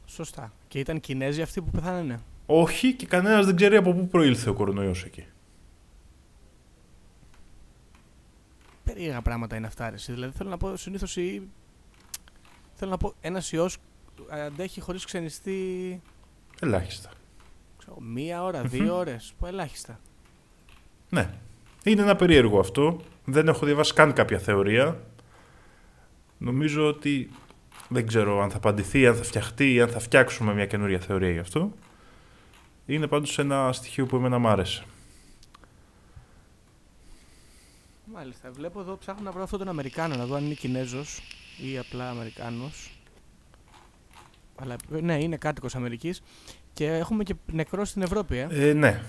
Σωστά. Και ήταν Κινέζοι αυτοί που πεθάνανε; Όχι και κανένας δεν ξέρει από πού προήλθε ο κορονοϊός εκεί. Περίεργα πράγματα είναι αυτά. Ρε. εσύ. Δηλαδή θέλω να πω συνήθως. Η... Θέλω να πω ένας ιός αντέχει χωρίς ξενιστή. Ελάχιστα. Ξέρω, μία ώρα, δύο ώρες. Ελάχιστα. Ναι. Είναι ένα περίεργο αυτό. Δεν έχω διαβάσει καν κάποια θεωρία. Νομίζω ότι δεν ξέρω αν θα απαντηθεί, αν θα φτιαχτεί ή αν θα φτιάξουμε μια καινούρια θεωρία γι' αυτό. Είναι πάντως ένα στοιχείο που εμένα μ' άρεσε. Μάλιστα. Βλέπω εδώ, ψάχνω να βρω αυτόν τον Αμερικάνο, να δω αν είναι Κινέζος ή απλά Αμερικάνος. Αλλά ε, ναι, είναι κάτοικος Αμερικής. Και έχουμε και νεκρό στην Ευρώπη, ε, Ε, ναι.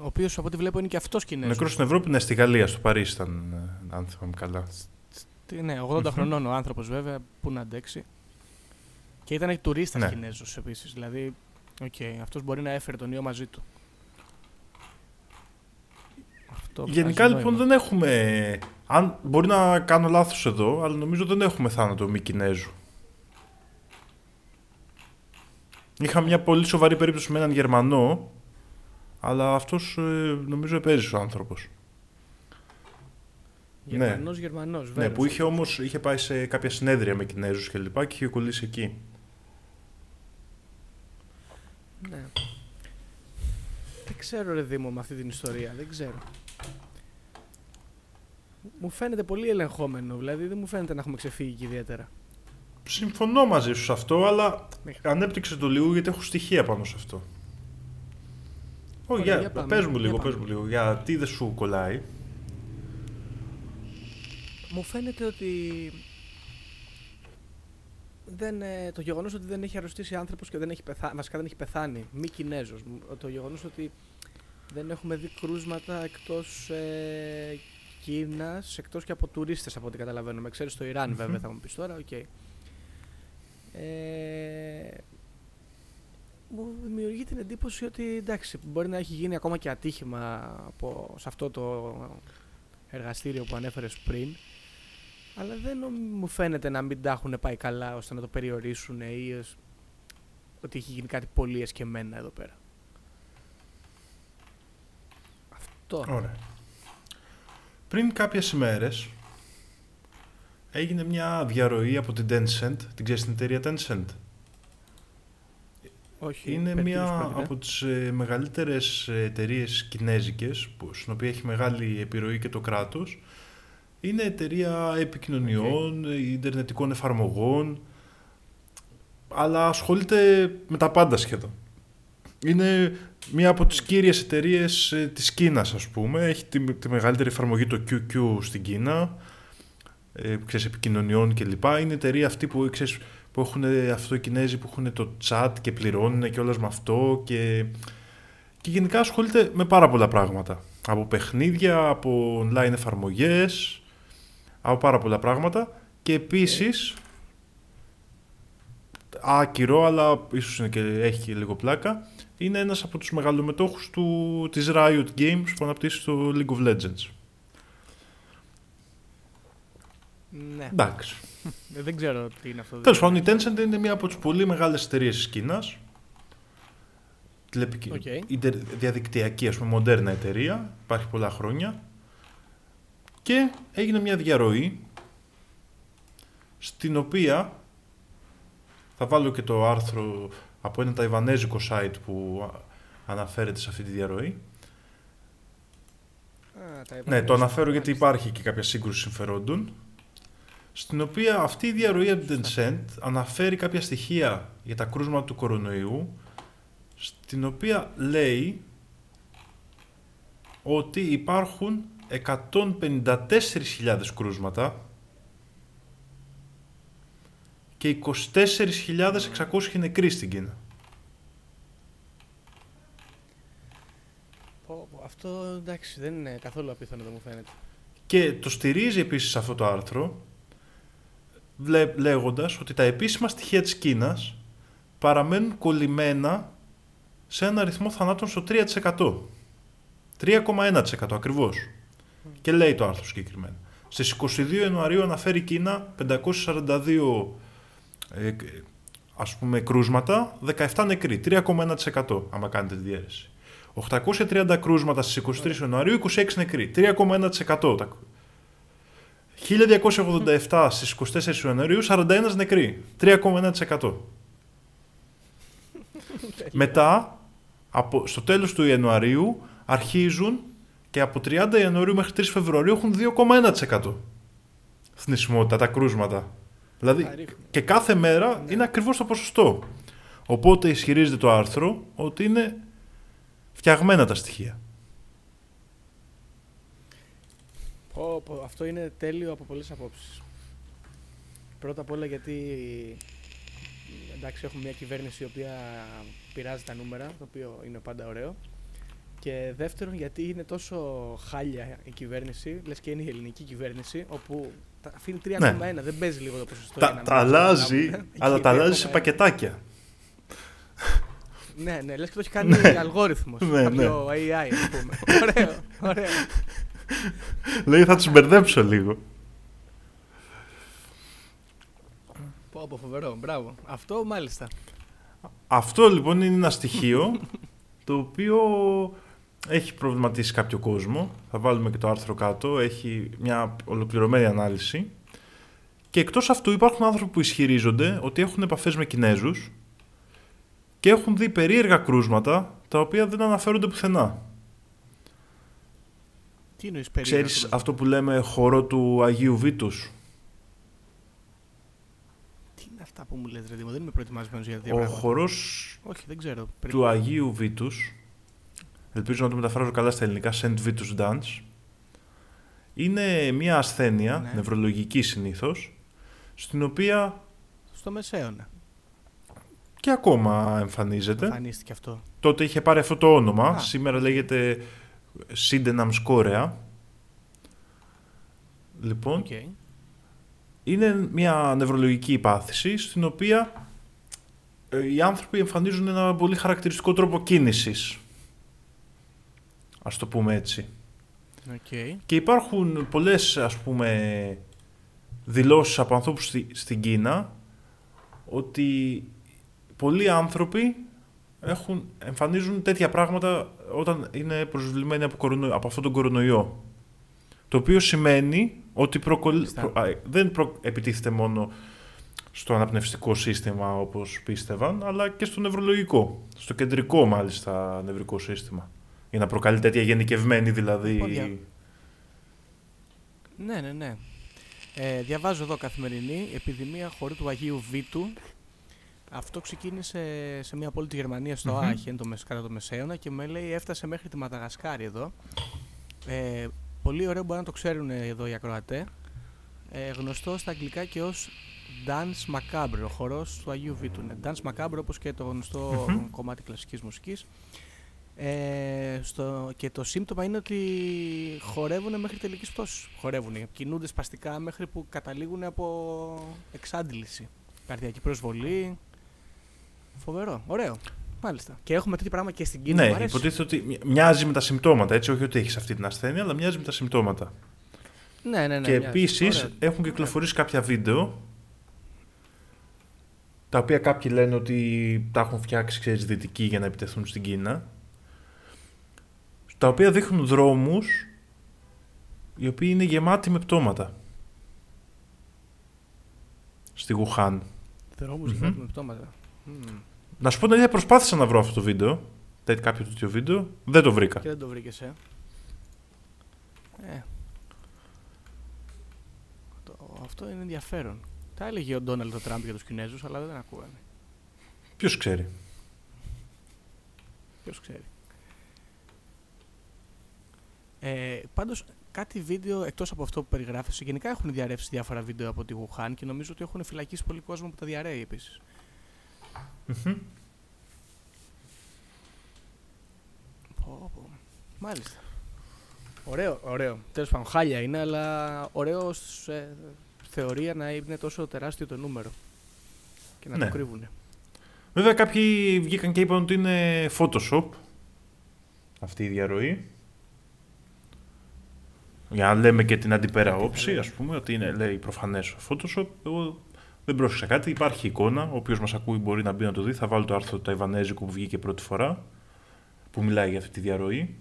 Ο οποίος από ό,τι βλέπω είναι και αυτός Κινέζος. Νεκρός στην Ευρώπη, ναι, στη Γαλλία, στο Παρίσι ήταν, ε, αν θυμάμαι καλά. Ναι, 80 χρονών ο άνθρωπος βέβαια, πού να αντέξει. Και ήταν και τουρίστας Ναι. Κινέζος επίσης. Δηλαδή, οκ, αυτός μπορεί να έφερε τον ιό μαζί του. Αυτό Γενικά βγάζει λοιπόν νόημα. δεν έχουμε. Αν, μπορεί να κάνω λάθος εδώ, αλλά νομίζω δεν έχουμε θάνατο μη Κινέζου. Είχα μια πολύ σοβαρή περίπτωση με έναν Γερμανό, αλλά αυτός ε, νομίζω επέζησε ο άνθρωπος. Γερμανός, Γερμανός, Ναι, που είχε όμως είχε πάει σε κάποια συνέδρια με Κινέζους και λοιπά και είχε κολλήσει εκεί. Ναι. Δεν ξέρω ρε Δήμο με αυτή την ιστορία, δεν ξέρω. Μου φαίνεται πολύ ελεγχόμενο, δηλαδή δεν μου φαίνεται να έχουμε ξεφύγει και ιδιαίτερα. Συμφωνώ μαζί σου σε αυτό, αλλά Μέχρι- ανέπτυξε το λίγο γιατί έχω στοιχεία πάνω σε αυτό. Όχι, Ωραία, για, για πάμε, πες μου για λίγο, πάμε. πες μου λίγο. Γιατί δεν σου κολλάει. Μου φαίνεται ότι δεν, ε, το γεγονός ότι δεν έχει αρρωστήσει άνθρωπος και δεν έχει πεθάνει, βασικά δεν έχει πεθάνει, μη Κινέζος, μ, το γεγονός ότι δεν έχουμε δει κρούσματα εκτός ε, Κίνας, εκτός και από τουρίστες από ό,τι καταλαβαίνω, με ξέρεις στο Ιράν βέβαια θα μου πεις τώρα, οκ. Ε, μου δημιουργεί την εντύπωση ότι εντάξει, μπορεί να έχει γίνει ακόμα και ατύχημα από, σε αυτό το εργαστήριο που ανέφερες πριν αλλά δεν νομ- μου φαίνεται να μην τα έχουν πάει καλά ώστε να το περιορίσουν ή ως- ότι έχει γίνει κάτι πολύ εσκεμμένα εδώ πέρα. Αυτό. Ωραία. Πριν κάποιες ημέρες έγινε μια διαρροή από την Tencent. Την ξέρεις την εταιρεία Tencent; Όχι, είναι περί μία τίνος πρόκειται. από τις ε, μεγαλύτερες εταιρείες κινέζικες, που, στην οποία έχει μεγάλη επιρροή και το κράτος. Είναι εταιρεία επικοινωνιών, ε, ιντερνετικών εφαρμογών, αλλά ασχολείται με τα πάντα σχεδόν. Είναι μία από τις κύριες εταιρείες της Κίνας, ας πούμε. Έχει τη, τη μεγαλύτερη εφαρμογή το QQ στην Κίνα, ε, ξέρεις, επικοινωνιών κλπ. Είναι εταιρεία αυτή που, ξέρεις, που έχουν αυτό οι Κινέζοι που έχουν το chat και πληρώνουν και όλα με αυτό και, και γενικά ασχολείται με πάρα πολλά πράγματα. Από παιχνίδια, από online εφαρμογές, από πάρα πολλά πράγματα και επίσης άκυρο αλλά ίσως είναι και, έχει και λίγο πλάκα είναι ένας από τους μεγαλομετόχους του, της Riot Games που αναπτύσσει το League of Legends. Ναι. Εντάξει. Ε, Δεν ξέρω τι είναι αυτό. Τέλος πάντων, η Tencent είναι μία από τις πολύ μεγάλες εταιρείες της Κίνας. Οκ. Διαδικτυακή, ας πούμε, μοντέρνα εταιρεία. Υπάρχει πολλά χρόνια. Και έγινε μια διαρροή στην οποία θα βάλω και το άρθρο από ένα ταϊβανέζικο site που α- αναφέρεται σε αυτή τη διαρροή. Α, τα Ναι, είπαμε. το αναφέρω γιατί Μάλιστα. υπάρχει και κάποια σύγκρουση συμφερόντων. Στην οποία αυτή η διαρροή από την Tencent αναφέρει κάποια στοιχεία για τα κρούσματα του κορονοϊού, στην οποία λέει ότι υπάρχουν 154.000 κρούσματα και 24.600 νεκροί στην Κίνα. Πω, πω, Αυτό εντάξει δεν είναι καθόλου απίθανο δεν μου φαίνεται. Και το στηρίζει επίσης αυτό το άρθρο βλέ- λέγοντας ότι τα επίσημα στοιχεία της Κίνας παραμένουν κολλημένα σε ένα αριθμό θανάτων στο 3%. 3,1% ακριβώς. Και λέει το άρθρο συγκεκριμένα. Στις 22 Ιανουαρίου αναφέρει η Κίνα 542 ε, ας πούμε κρούσματα, 17 νεκροί, 3,1% άμα κάνετε τη διαίρεση. 830 κρούσματα στις 23 Ιανουαρίου, 26 νεκροί, 3,1%. Τα- 1287 στις 24 Ιανουαρίου, 41 νεκροί, 3,1%. Μετά, από, στο τέλος του Ιανουαρίου, αρχίζουν και από 30 Ιανουαρίου μέχρι 3 Φεβρουαρίου έχουν 2,1% θνησιμότητα, τα κρούσματα. Δηλαδή, Τα ρίχνουν. και κάθε μέρα είναι ακριβώς το ποσοστό. Οπότε ισχυρίζεται το άρθρο ότι είναι φτιαγμένα τα στοιχεία. Πω, πω, αυτό είναι τέλειο από πολλές απόψεις. Πρώτα απ' όλα γιατί εντάξει έχουμε μια κυβέρνηση η οποία πειράζει τα νούμερα, το οποίο είναι πάντα ωραίο. Και δεύτερον γιατί είναι τόσο χάλια η κυβέρνηση, λες και είναι η ελληνική κυβέρνηση, όπου τα αφήνει 3,1, δεν παίζει λίγο το ποσοστό. για Τα, να τα μην αλλάζει, καταλάβουμε. *laughs* αλλά Εκεί τα αλλάζει σε 3,1. πακετάκια. Ναι, ναι, λες και το έχει κάνει αλγόριθμος, Ναι, κάποιο AI ας πούμε. ωραίο, ωραίο. Λέει θα τους μπερδέψω λίγο. Πω, πω, φοβερό, μπράβο. Αυτό μάλιστα. Αυτό λοιπόν είναι ένα στοιχείο το οποίο έχει προβληματίσει κάποιο κόσμο. Θα βάλουμε και το άρθρο κάτω. Έχει μια ολοκληρωμένη ανάλυση. Και εκτός αυτού υπάρχουν άνθρωποι που ισχυρίζονται ότι έχουν επαφές με Κινέζους και έχουν δει περίεργα κρούσματα τα οποία δεν αναφέρονται πουθενά. Τι εννοείς περίεργα Ξέρεις κρούσματα; αυτό που λέμε χώρο του Αγίου Βήτους. Τι είναι αυτά που μου λες, ρε Δήμο, δεν είμαι προετοιμασμένος για τέτοια Ο πράγματα. χορός Όχι, δεν ξέρω. Πρέπει- του Αγίου Βήτους, ελπίζω να το μεταφράζω καλά στα ελληνικά, Saint Vitus Dance, είναι μια ασθένεια, Ναι. νευρολογική συνήθως, στην οποία Στο Μεσαίωνα και ακόμα εμφανίζεται. εμφανίστηκε αυτό. Τότε είχε πάρει αυτό το όνομα, Α. σήμερα λέγεται Sydenham's chorea. Λοιπόν, Οκ. είναι μια νευρολογική πάθηση στην οποία ε, οι άνθρωποι εμφανίζουν ένα πολύ χαρακτηριστικό τρόπο κίνησης. Ας το πούμε έτσι. Οκ. Και υπάρχουν πολλές ας πούμε δηλώσεις από ανθρώπους στη, στην Κίνα ότι πολλοί άνθρωποι έχουν, εμφανίζουν τέτοια πράγματα όταν είναι προσβλημένοι από, κορονο, από αυτόν τον κορονοϊό. Το οποίο σημαίνει ότι προκολ- Μάλιστα. προ- α, δεν προ- επιτίθεται μόνο στο αναπνευστικό σύστημα όπως πίστευαν, αλλά και στο νευρολογικό, στο κεντρικό μάλιστα νευρικό σύστημα. Για να προκαλεί τέτοια γενικευμένη δηλαδή... Πόδια. Ναι, ναι, ναι. Ε, διαβάζω εδώ καθημερινή επιδημία χωρί του Αγίου Βήτου. Αυτό ξεκίνησε σε μια πόλη της Γερμανίας στο Μμμ. Άχεν το, μεσ- κατά το Μεσαίωνα και με λέει έφτασε μέχρι τη Μαδαγασκάρη εδώ. Ε, πολύ ωραίο μπορεί να το ξέρουν εδώ οι ακροατέ. Ε, γνωστό στα αγγλικά και ως Dance Macabre, ο χορός του Αγίου Βήτου. Ναι. Dance Macabre όπως και το γνωστό Μμμ. κομμάτι κλασικής μουσικής. Ε, στο, και το σύμπτωμα είναι ότι χορεύουν μέχρι τελικής πτώσης. Χορεύουν, κινούνται σπαστικά μέχρι που καταλήγουν από εξάντληση. Καρδιακή προσβολή. Φοβερό, ωραίο. Μάλιστα. Και έχουμε τέτοιο πράγμα και στην Κίνα. μου Ναι, αρέσει. υποτίθεται ότι μοι- μοιάζει με τα συμπτώματα, έτσι, όχι ότι έχεις αυτή την ασθένεια, αλλά μοιάζει με τα συμπτώματα. Ναι, ναι, ναι. και μοιάζει. επίσης Ωραίο. έχουν κυκλοφορήσει κάποια βίντεο τα οποία κάποιοι λένε ότι τα έχουν φτιάξει ξέρεις, δυτικοί για να επιτεθούν στην Κίνα τα οποία δείχνουν δρόμους οι οποίοι είναι γεμάτοι με πτώματα στη Γουχάν. Δρόμους Μμμ. γεμάτοι με πτώματα. Μμμ. Να σου πω την αλήθεια, προσπάθησα να βρω αυτό το βίντεο, τέτοιο κάποιο τέτοιο βίντεο, δεν το βρήκα. Και δεν το βρήκες, ε. ε. Το- αυτό είναι ενδιαφέρον. Τα έλεγε ο Ντόναλντ ο Τραμπ για τους Κινέζους, αλλά δεν ακούγανε. Ποιος ξέρει; Ποιος ξέρει; Ε, πάντως, κάτι βίντεο εκτός από αυτό που περιγράφεσαι, γενικά έχουν διαρρεύσει διάφορα βίντεο από τη Wuhan και νομίζω ότι έχουν φυλακίσει πολύ κόσμο που τα διαρρέει επίσης. Μμμ. Πω, πω. Μάλιστα. Ωραίο, ωραίο. Τέλος πάντων, χάλια είναι, αλλά ωραίο ως, ε, θεωρία να είναι τόσο τεράστιο το νούμερο. Και να Ναι. το κρύβουνε. Βέβαια κάποιοι βγήκαν και είπαν ότι είναι Photoshop αυτή η διαρροή. Για να λέμε και την αντιπέρα Τι θα όψη, λέμε. ας πούμε, ότι είναι λέει προφανές Photoshop. Εγώ δεν πρόσεξα κάτι, υπάρχει εικόνα, ο οποίος μας ακούει μπορεί να μπει να το δει. Θα βάλω το άρθρο του Ταϊβανέζικου που βγήκε πρώτη φορά, που μιλάει για αυτή τη διαρροή.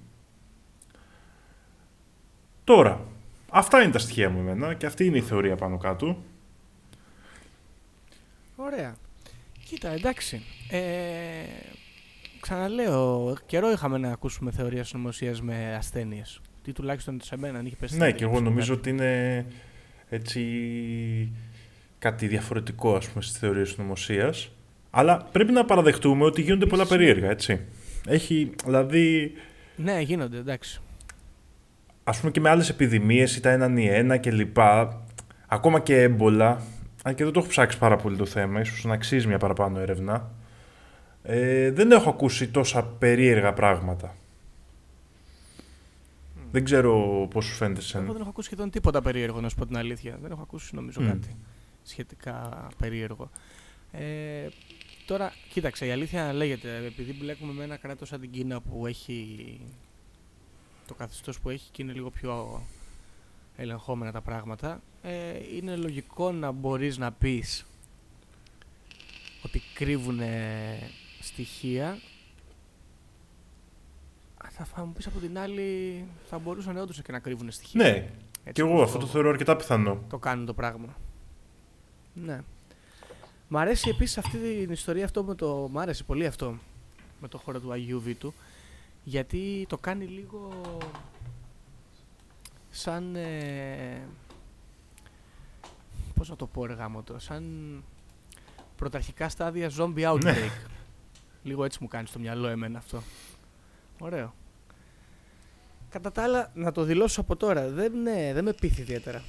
Τώρα, αυτά είναι τα στοιχεία μου εμένα και αυτή είναι η θεωρία πάνω κάτω. Ωραία. Κοίτα, εντάξει. Ε, ξαναλέω, καιρό είχαμε να ακούσουμε θεωρία συνωμοσίας με ασθένειες. Τι τουλάχιστον σε μένα αν είχε πέσει. Ναι, και εγώ νομίζω ότι είναι έτσι κάτι διαφορετικό ας πούμε στις θεωρίες νομοσίας. Αλλά πρέπει να παραδεχτούμε ότι γίνονται πολλά Επίσης- περίεργα, έτσι. Έχει, δηλαδή, Ναι, γίνονται, εντάξει. ας πούμε και με άλλες επιδημίες, ή τα έναν ή ένα και λοιπά, ακόμα και έμπολα, αν και δεν το έχω ψάξει πάρα πολύ το θέμα, ίσως να αξίζει μια παραπάνω έρευνα, ε, δεν έχω ακούσει τόσα περίεργα πράγματα. Δεν ξέρω πώς σου φαίνεται σε Εγώ δεν έχω ακούσει σχεδόν τίποτα περίεργο, να σου πω την αλήθεια. Δεν έχω ακούσει νομίζω Μμ. κάτι σχετικά περίεργο. Ε, τώρα, κοίταξε, η αλήθεια λέγεται, επειδή μπλέκουμε με ένα κράτος σαν την Κίνα που έχει το καθεστώς που έχει και είναι λίγο πιο ελεγχόμενα τα πράγματα, ε, είναι λογικό να μπορείς να πεις ότι κρύβουν στοιχεία αλλά θα μου πεις από την άλλη θα μπορούσαν όντως και να κρύβουν στοιχεία. Ναι, Έτσι και εγώ όπως αυτό το θεωρώ αρκετά πιθανό. το κάνουν το πράγμα. Ναι. Μ' αρέσει επίσης αυτή την ιστορία αυτό με το... Μ' άρεσε πολύ αυτό με το χώρο του Αγίου Βήτου γιατί το κάνει λίγο σαν ε, πώς να το πω ρε γάμο το σαν πρωταρχικά στάδια zombie outbreak. Ναι. λίγο έτσι μου κάνει στο μυαλό εμένα αυτό. Ωραίο. Κατά τα άλλα να το δηλώσω από τώρα δεν, ναι, δεν με πείθει ιδιαίτερα.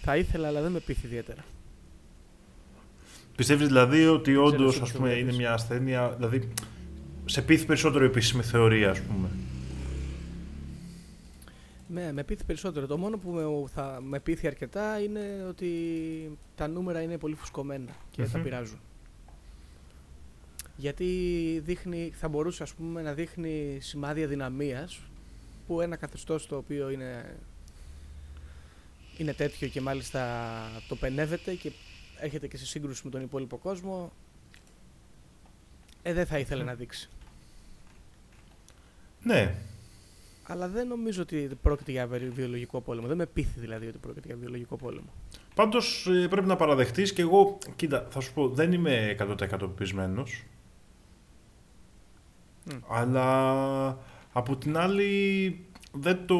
Θα ήθελα αλλά δεν με πείθει ιδιαίτερα Πιστεύεις δηλαδή ότι ξέρω όντως εσύ πώς ας το πούμε βλέπεις. είναι μια ασθένεια, δηλαδή σε πείθει περισσότερο η επίσημη θεωρία ας πούμε; Ναι, με πείθει περισσότερο. Το μόνο που με, θα με πείθει αρκετά είναι ότι τα νούμερα είναι πολύ φουσκωμένα και τα Μμμ. πειράζουν. Γιατί δείχνει, θα μπορούσε ας πούμε, να δείχνει σημάδια δυναμίας που ένα καθεστώς το οποίο είναι, είναι τέτοιο και μάλιστα το πενεύεται και έρχεται και σε σύγκρουση με τον υπόλοιπο κόσμο ε, δεν θα ήθελε να δείξει. Ναι. Αλλά δεν νομίζω ότι πρόκειται για βιολογικό πόλεμο. Δεν με πείθει δηλαδή ότι πρόκειται για βιολογικό πόλεμο. Πάντως ε, πρέπει να παραδεχτείς και εγώ, κοίτα, θα σου πω, δεν είμαι 100% πεπισμένο. Μμ. Αλλά από την άλλη δεν το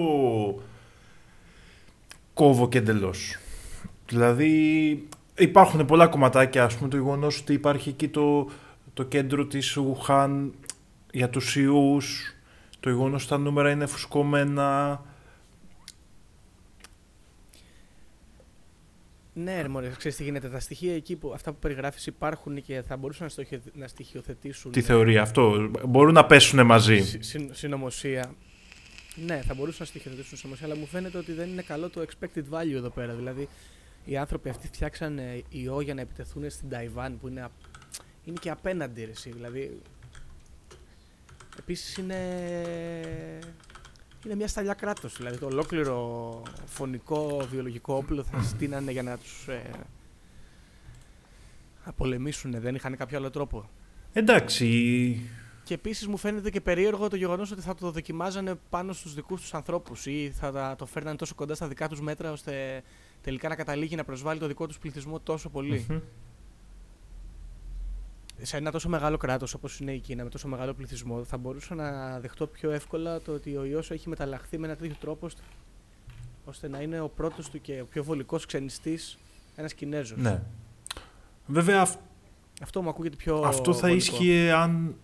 κόβω και εντελώς. Δηλαδή υπάρχουν πολλά κομματάκια, ας πούμε το γεγονός ότι υπάρχει εκεί το, το κέντρο της Ουχάν για τους ιούς, το γεγονός ότι τα νούμερα είναι φουσκωμένα, Ναι, ρε μωρέ, ξέρεις τι γίνεται. Τα στοιχεία εκεί που αυτά που περιγράφεις υπάρχουν και θα μπορούσαν να, στοχε- να στοιχειοθετήσουν. τη θεωρία αυτό. Μπορούν να πέσουν μαζί. συ- συν- συνωμοσία. Ναι, θα μπορούσαν να στοιχειοθετήσουν συνωμοσία, αλλά μου φαίνεται ότι δεν είναι καλό το expected value εδώ πέρα. Δηλαδή, οι άνθρωποι αυτοί φτιάξαν ε, ιό για να επιτεθούν στην Ταϊβάν που είναι, απ- είναι και απέναντι. Ρε, εσύ. δηλαδή, επίσης είναι, είναι μια σταλιά κράτος. Δηλαδή, το ολόκληρο φωνικό, βιολογικό όπλο θα στείνανε για να τους ε, απολεμήσουν. Δεν είχαν κάποιο άλλο τρόπο. Εντάξει, Και επίσης μου φαίνεται και περίεργο το γεγονός ότι θα το δοκιμάζανε πάνω στους δικούς τους ανθρώπους ή θα τα- το φέρνανε τόσο κοντά στα δικά τους μέτρα ώστε τελικά να καταλήγει να προσβάλλει το δικό τους πληθυσμό τόσο πολύ. Μμμ. Σε ένα τόσο μεγάλο κράτος όπως είναι η Κίνα, με τόσο μεγάλο πληθυσμό, θα μπορούσα να δεχτώ πιο εύκολα το ότι ο ιός έχει μεταλλαχθεί με ένα τέτοιο τρόπο ώστε, ώστε να είναι ο πρώτος του και ο πιο βολικός ξενιστής ένας Κινέζος. Ναι. Βέβαια αυ- Αυτό μου ακούγεται πιο. αυτό θα βολικό. ίσχυε αν...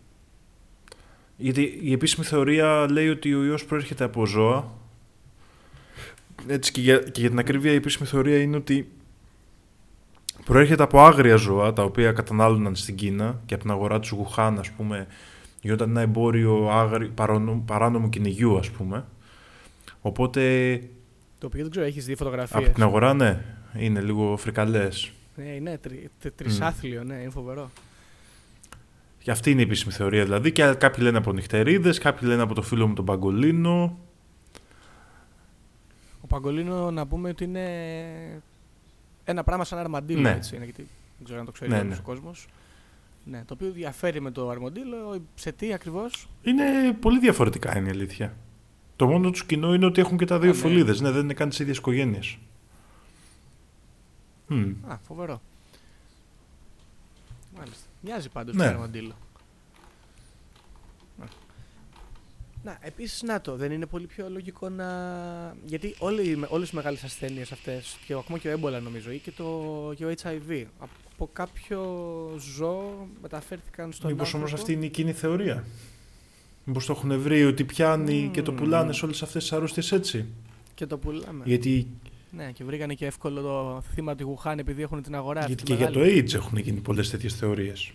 Γιατί η επίσημη θεωρία λέει ότι ο ιός προέρχεται από ζώα. Έτσι και για, και για την ακρίβεια η επίσημη θεωρία είναι ότι προέρχεται από άγρια ζώα τα οποία κατανάλωναν στην Κίνα και από την αγορά τους Γουχάν ας πούμε γινόταν ένα εμπόριο άγρι, παράνομου, παράνομου κυνηγιού ας πούμε. Οπότε Το οποίο δεν ξέρω, έχεις δει φωτογραφίες. από την αγορά ναι, είναι λίγο φρικαλές. Ναι, είναι τρι, τρι, τρισάθλιο, ναι, είναι φοβερό. Και αυτή είναι η επίσημη θεωρία δηλαδή. Και κάποιοι λένε από νυχτερίδες, κάποιοι λένε από το φίλο μου τον Παγκολίνο. Ο Παγκολίνο να πούμε ότι είναι ένα πράγμα σαν αρμαντήλο, Ναι. έτσι είναι, γιατί δεν ξέρω αν το ξέρει Ναι, όλος ναι. ο κόσμος. Ναι, το οποίο διαφέρει με το αρμαντήλο, σε τι ακριβώς; Είναι πολύ διαφορετικά είναι η αλήθεια. Το μόνο τους κοινό είναι ότι έχουν και τα δύο Α, ναι. φωλίδες. Ναι, δεν είναι καν τι ίδιε οικογένειε. Α, φοβερό. Μάλιστα. Μοιάζει πάντως Ναι. με αρμαντήλο. Να. Να, επίσης να το, δεν είναι πολύ πιο λογικό να... Γιατί όλοι, όλες οι μεγάλες ασθένειες αυτές, και ακόμα και ο έμπολα νομίζω, ή και το, και ο HIV, από κάποιο ζώο μεταφέρθηκαν στον Μήπως άνθρωπο. όμω αυτή είναι η κοινή θεωρία; Μήπως το έχουν βρει ότι πιάνει και το Μμμ. πουλάνε σε όλες αυτές τις αρρώστιες έτσι; Και το πουλάμε. Γιατί, Ναι, και βρήκανε και εύκολο το θύμα του Γουχάν επειδή έχουν την αγορά γιατί αυτή και για το μεγάλη. AIDS έχουν γίνει πολλές τέτοιες θεωρίες.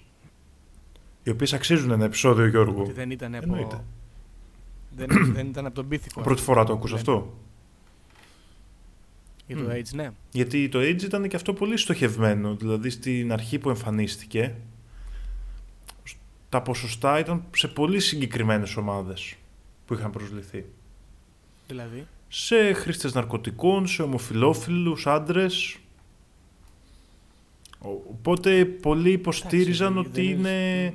Οι οποίες αξίζουν ένα επεισόδιο, Γιώργο. Ότι δεν ήταν από... Εννοείται. Δεν, *clears throat* δεν ήταν από τον πίθηκο. Πρώτη φορά το ακούς Ναι. αυτό. Για το Μμ. AIDS, ναι. Γιατί το AIDS ήταν και αυτό πολύ στοχευμένο. Δηλαδή στην αρχή που εμφανίστηκε, τα ποσοστά ήταν σε πολύ συγκεκριμένες ομάδες που είχαν προσληθεί. Δηλαδή; Σε χρήστες ναρκωτικών, σε ομοφιλόφιλους, άντρες. Ο- Οπότε πολλοί υποστήριζαν Εντάξει, ότι δεν είναι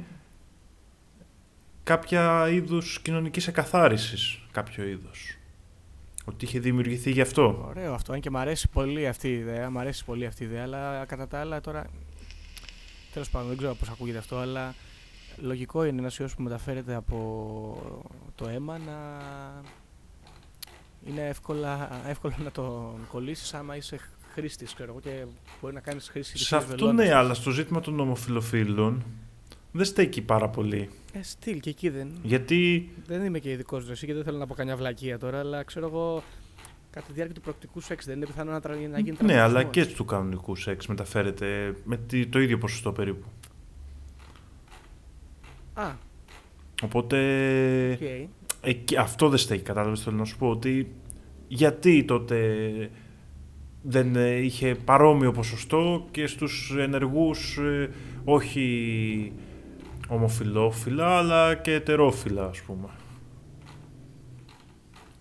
κάποια είδους κοινωνικής εκαθάρισης, κάποιο είδος. Ότι είχε δημιουργηθεί γι' αυτό. Ωραίο αυτό. Αν και μου αρέσει πολύ αυτή η ιδέα. Μ' αρέσει πολύ αυτή η ιδέα. Αλλά κατά τα άλλα τώρα. Τέλος πάντων, δεν ξέρω πώς ακούγεται αυτό, αλλά λογικό είναι ένας ιός που μεταφέρεται από το αίμα να. Είναι εύκολα, εύκολο να τον κολλήσεις άμα είσαι χρήστης, ξέρω εγώ, και μπορεί να κάνεις χρήση της Σε αυτό βελόνας. ναι, αλλά στο ζήτημα των ομοφιλοφίλων δεν στέκει πάρα πολύ. Ε, στυλ και εκεί δεν. Γιατί Δεν είμαι και ειδικός ρωσί και δεν θέλω να πω καμιά βλακεία τώρα, αλλά ξέρω εγώ. Κατά τη διάρκεια του πρωκτικού σεξ δεν είναι πιθανό να, τρα... να γίνει ναι, τραυματισμός. αλλά και του κανονικού σεξ μεταφέρεται με τη- το ίδιο ποσοστό περίπου. Α, Οπότε οκ. εκεί, αυτό δεν στέκει, κατάλαβες θέλω να σου πω ότι γιατί τότε δεν ε, είχε παρόμοιο ποσοστό και στους ενεργούς ε, όχι ομοφυλόφιλα αλλά και ετερόφυλα ας πούμε.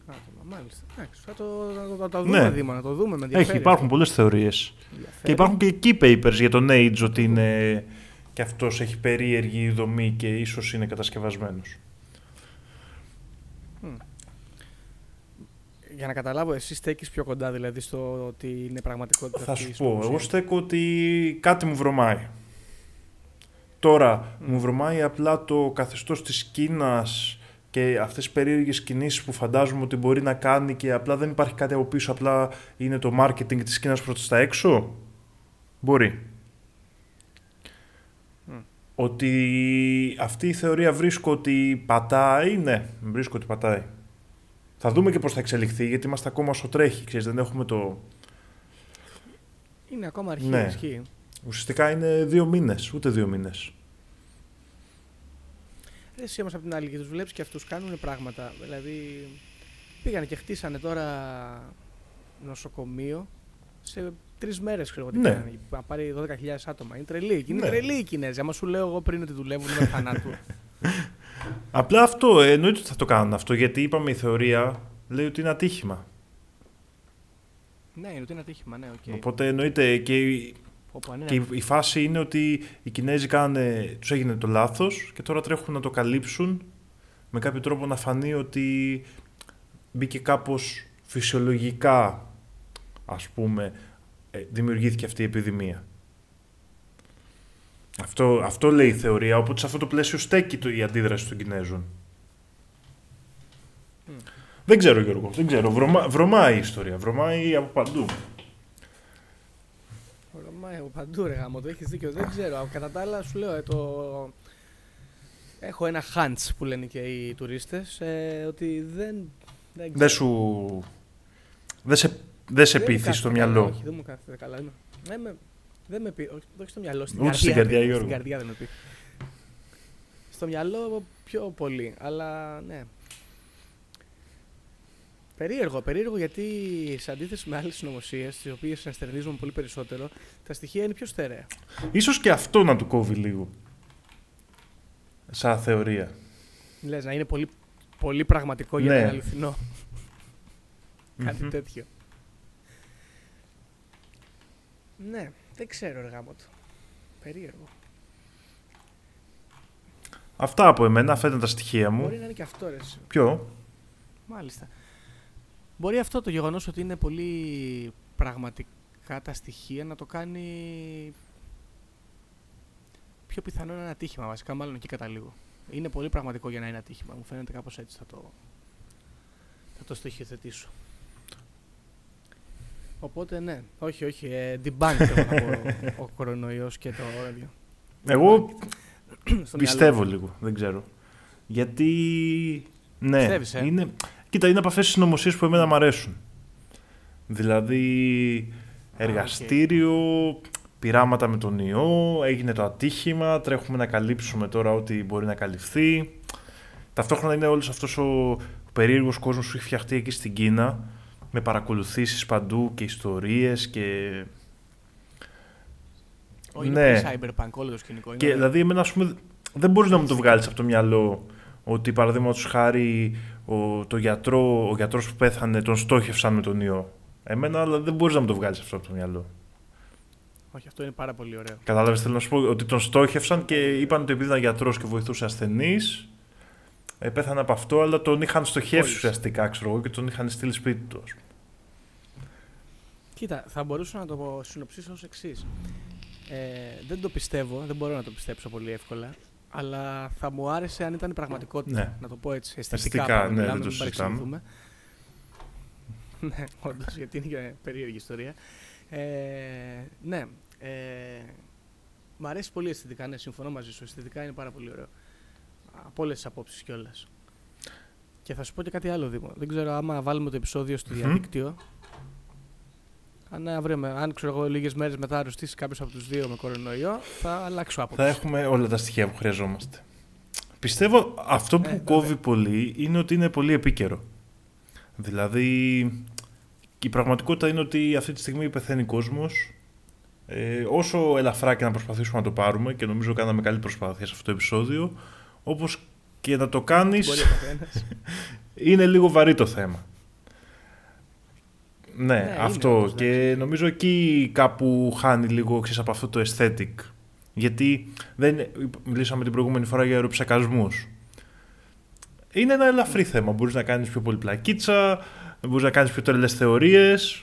Άτομα, μάλιστα. Εντάξει, θα το, θα το, θα το δούμε, Ναι. Δήμα, να το δούμε με Έχει, ενδιαφέρει. υπάρχουν πολλές θεωρίες. Ενδιαφέρει. Και υπάρχουν και key papers για τον AIDS ότι είναι και αυτός έχει περίεργη δομή και ίσως είναι κατασκευασμένος. για να καταλάβω, εσύ στέκεις πιο κοντά δηλαδή στο ότι είναι πραγματικότητα. Θα αυτή σου η πω, συνωμοσία. εγώ στέκω ότι κάτι μου βρωμάει. Τώρα, μου βρωμάει απλά το καθεστώς της Κίνας και αυτές τις περίεργες κινήσεις που φαντάζομαι ότι μπορεί να κάνει και απλά δεν υπάρχει κάτι από πίσω, απλά είναι το marketing της Κίνας προς τα έξω. Μπορεί. Μμ. Ότι αυτή η θεωρία βρίσκω ότι πατάει, ναι, βρίσκω ότι πατάει. Θα δούμε και πώς θα εξελιχθεί, γιατί είμαστε ακόμα όσο τρέχει, ξέρεις, δεν έχουμε το... Είναι ακόμα αρχή, Ναι. ισχύει. Ουσιαστικά είναι δύο μήνες, ούτε δύο μήνες. Ρε, Εσύ όμως απ' την άλλη και τους βλέπεις και αυτούς κάνουν πράγματα. Δηλαδή πήγανε και χτίσανε τώρα νοσοκομείο σε τρεις μέρες ξέρω εγώ τι Ναι. κάνανε. Να πάρει 12.000 άτομα. Είναι τρελοί. Είναι Ναι. τρελοί οι Κινέζοι. Άμα σου λέω εγώ πριν ότι δουλεύουν μέχρι θανάτου. *laughs* Απλά αυτό, ε, εννοείται ότι θα το κάνουν αυτό, γιατί είπαμε η θεωρία λέει ότι είναι ατύχημα. ναι, είναι ότι είναι ατύχημα, ναι, οκ. Οπότε εννοείται και, η- Όπου, ναι, και η- η φάση είναι ότι οι Κινέζοι κάνανε, τους έγινε το λάθος και τώρα τρέχουν να το καλύψουν με κάποιο τρόπο να φανεί ότι μπήκε κάπως φυσιολογικά, ας πούμε, ε, δημιουργήθηκε αυτή η επιδημία. Αυτό, αυτό λέει η θεωρία, οπότε σε αυτό το πλαίσιο στέκει το, η αντίδραση των Κινέζων. Μμ. Δεν ξέρω Γιώργο, δεν ξέρω. Βρωμά, βρωμάει η ιστορία, βρωμάει από παντού. Μα εγώ παντού ρε γάμο, το έχεις δίκιο. Δεν ξέρω. Κατά τα άλλα σου λέω ε, το... Έχω ένα hunch που λένε και οι τουρίστες ε, ότι δεν... Δεν, Δεν ξέρω. σου... Δεν σε, δεν σε Δεν μου πείθεις στο κάθεται καλά, μυαλό. Όχι, δεν μου κάθεται καλά. Ναι, ναι, με, δεν με πει, όχι, όχι στο μυαλό, στην Ούτε καρδιά. στην καρδιά, ρε, Γιώργο. Στην καρδιά δεν με πει. Στο μυαλό πιο πολύ, αλλά ναι. Περίεργο, περίεργο γιατί σε αντίθεση με άλλες συνωμοσίες, τις οποίες ενστερνίζουμε πολύ περισσότερο, τα στοιχεία είναι πιο στερεά. Ίσως και αυτό να του κόβει λίγο. Σαν θεωρία. Λες να είναι πολύ, πολύ πραγματικό για Ναι. να είναι αληθινό. *laughs* Κάτι Μμμ. τέτοιο. Ναι, δεν ξέρω ρε γάμο του. Περίεργο. Αυτά από εμένα, αυτά ήταν τα στοιχεία μου. Μπορεί να είναι και αυτό ρε. εσύ. Ποιο; Μάλιστα. Μπορεί αυτό το γεγονός ότι είναι πολύ πραγματικά τα στοιχεία να το κάνει πιο πιθανό να είναι ατύχημα. Βασικά, μάλλον εκεί καταλήγω. Είναι πολύ πραγματικό για να είναι ατύχημα. Μου φαίνεται κάπως έτσι θα το, θα το στοιχειοθετήσω. Οπότε ναι, όχι, όχι, ε, debunk εγώ θα πω, ο κορονοϊός και το ραδιό. Εγώ Στο πιστεύω μυαλό. λίγο, δεν ξέρω. Γιατί. Ναι, Πιστεύεις, ε; είναι... Κοίτα, είναι από αυτές τις συνωμοσίες που εμένα μου αρέσουν. Δηλαδή, εργαστήριο, πειράματα με τον ιό, έγινε το ατύχημα, τρέχουμε να καλύψουμε τώρα ό,τι μπορεί να καλυφθεί. Ταυτόχρονα είναι όλος αυτός ο περίεργος κόσμος που έχει φτιαχτεί εκεί στην Κίνα, με παρακολουθήσεις παντού και ιστορίες και... Ω, είναι Ναι. πολύ cyberpunk όλο το σκηνικό. είναι Και ωραίο. δηλαδή, εμένα, ας πούμε, δεν μπορείς να μου το βγάλεις από το μυαλό ότι παραδείγματος χάρη ο, το γιατρό, ο γιατρός που πέθανε τον στόχευσαν με τον ιό. Εμένα αλλά δεν μπορείς να μου το βγάλεις αυτό από το μυαλό. Όχι, αυτό είναι πάρα πολύ ωραίο. Κατάλαβες, θέλω να σου πω ότι τον στόχευσαν και είπαν ότι επειδή ήταν γιατρός και βοηθούσε ασθενείς, ε, πέθανε από αυτό, αλλά τον είχαν στοχεύσει Κόλλησε. ουσιαστικά, ξέρω εγώ, και τον είχαν στείλει σπίτι του. ας πούμε. Κοίτα, θα μπορούσα να το συνοψίσω ως εξής. Ε, δεν το πιστεύω, δεν μπορώ να το πιστέψω πολύ εύκολα. Αλλά θα μου άρεσε αν ήταν η πραγματικότητα. Ναι. Να το πω έτσι. Αισθητικά, Αισθητικά, πάντα ναι, μιλάμε, δεν το μην συζητάμε. παρεξηγηθούμε. *laughs* ναι, όντως, γιατί είναι και περίεργη ιστορία. Ε, ναι. Ε, μ' αρέσει πολύ αισθητικά, ναι, συμφωνώ μαζί σου. Αισθητικά είναι πάρα πολύ ωραίο. Από όλες τις απόψεις κιόλας. Και θα σου πω και κάτι άλλο, Δήμο. Δεν ξέρω άμα βάλουμε το επεισόδιο στο Μμμ. διαδίκτυο. Αν, αύριο, με- αν ξέρω εγώ λίγες μέρες μετά αρρωστήσει κάποιος από τους δύο με κορονοϊό, θα αλλάξω άποψη. Θα έχουμε όλα τα στοιχεία που χρειαζόμαστε. Πιστεύω αυτό που Ε, κόβει βέβαια. πολύ είναι ότι είναι πολύ επίκαιρο. Δηλαδή, η πραγματικότητα είναι ότι αυτή τη στιγμή πεθαίνει κόσμος. Ε, όσο ελαφρά και να προσπαθήσουμε να το πάρουμε και νομίζω κάναμε καλή προσπάθεια σε αυτό το επεισόδιο, όπως και να το κάνεις, Μπορεί ο καθένας. *laughs* είναι λίγο βαρύ το θέμα. Ναι, Ναι, είναι αυτό. όντως, και εντάξει. νομίζω εκεί κάπου χάνει λίγο ξέρεις, από αυτό το aesthetic. Γιατί δεν, μιλήσαμε την προηγούμενη φορά για αεροψεκασμούς. Είναι ένα ελαφρύ θέμα. Μπορείς να κάνεις πιο πολύ πλακίτσα, μπορείς να κάνεις πιο τρελές θεωρίες.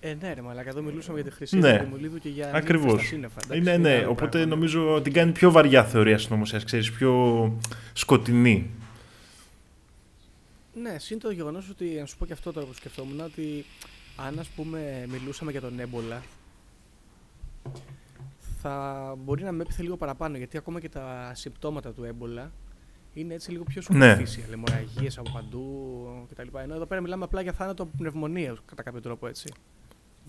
Ε, ναι, ρε, αλλά εδώ μιλούσαμε για τη χρυσή Ναι. του Δημουλίδου και για Ακριβώς. νύμφες στα σύννεφα. εντάξει, Είναι, είναι ναι, άλλο οπότε πράγμα. νομίζω την κάνει πιο βαριά θεωρία συνωμοσίας, ξέρεις, πιο σκοτεινή. Ναι, συν το γεγονός ότι, να σου πω και αυτό τώρα που σκεφτόμουν, ότι αν ας πούμε μιλούσαμε για τον έμπολα, θα μπορεί να με έπιθε λίγο παραπάνω, γιατί ακόμα και τα συμπτώματα του έμπολα είναι έτσι λίγο πιο Ναι. superficial, λαιμορραγίες από παντού κτλ. Ενώ εδώ πέρα μιλάμε απλά για θάνατο από πνευμονίας, κατά κάποιο τρόπο έτσι.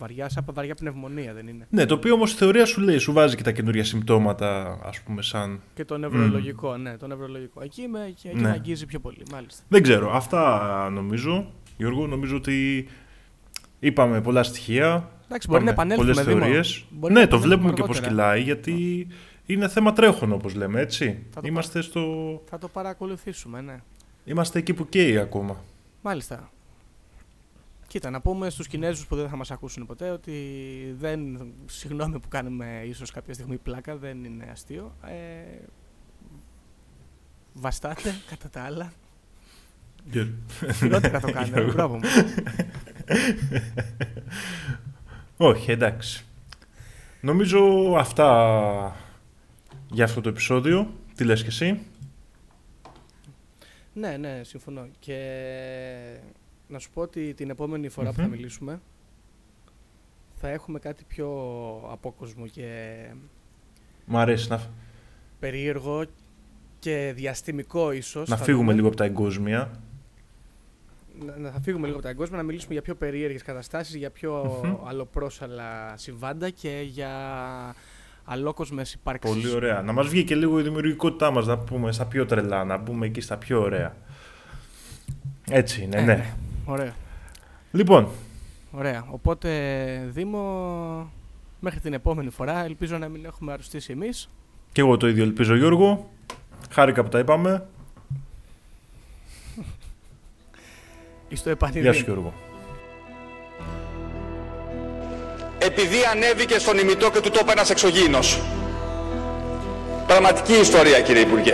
Βαριά, σαν βαριά πνευμονία δεν είναι; Ναι, το οποίο όμως η θεωρία σου λέει, σου βάζει και τα καινούργια συμπτώματα, ας πούμε, σαν... Και το νευρολογικό, ναι, το νευρολογικό. Εκεί, με, εκεί Ναι. με αγγίζει πιο πολύ, μάλιστα. Δεν ξέρω, αυτά νομίζω, Γιώργο, νομίζω ότι είπαμε πολλά στοιχεία. Εντάξει, μπορεί να είπαμε επανέλθουμε πολλές Δήμο. θεωρίες. Μπορεί Ναι, να το επανέλθουμε βλέπουμε και πώς αργότερα. κυλάει, γιατί είναι θέμα τρέχον, όπως λέμε, έτσι. Θα το Είμαστε, στο... Θα το παρακολουθήσουμε, ναι. Είμαστε εκεί που καίει ακόμα. Μάλιστα. Κοίτα, να πούμε στους Κινέζους που δεν θα μας ακούσουν ποτέ ότι δεν, συγγνώμη που κάνουμε ίσως κάποια στιγμή πλάκα, δεν είναι αστείο. Ε, βαστάτε κατά τα άλλα. Χειρότερα το κάνετε. Γιώργο. Μπράβο μου. Όχι, εντάξει. Νομίζω αυτά για αυτό το επεισόδιο. Τι λες και εσύ; ναι, ναι, συμφωνώ. Και να σου πω ότι την επόμενη φορά που θα Μμμ. μιλήσουμε θα έχουμε κάτι πιο απόκοσμο και Μ' αρέσει να, περίεργο και διαστημικό ίσως. να θα φύγουμε δούμε. λίγο από τα εγκόσμια. να, να θα φύγουμε λίγο από τα εγκόσμια, να μιλήσουμε για πιο περίεργες καταστάσεις, για πιο Μμμ. αλλοπρόσαλα συμβάντα και για αλόκοσμες υπάρξεις. Πολύ ωραία. Να μας βγει και λίγο η δημιουργικότητά μας, να πούμε στα πιο τρελά, να μπούμε εκεί στα πιο ωραία. Έτσι είναι, Ε, ναι. Ωραία. Λοιπόν, Ωραία. Οπότε, Δήμο, μέχρι την επόμενη φορά, ελπίζω να μην έχουμε αρρωστήσει εμείς. και εγώ το ίδιο ελπίζω Γιώργο. Χάρηκα που τα είπαμε. *laughs* Εις το επανειδή. Γεια σου Γιώργο. Επειδή ανέβηκε στον ημιτό και του τόπου ένας εξωγήινος. Πραγματική ιστορία κύριε Υπουργέ.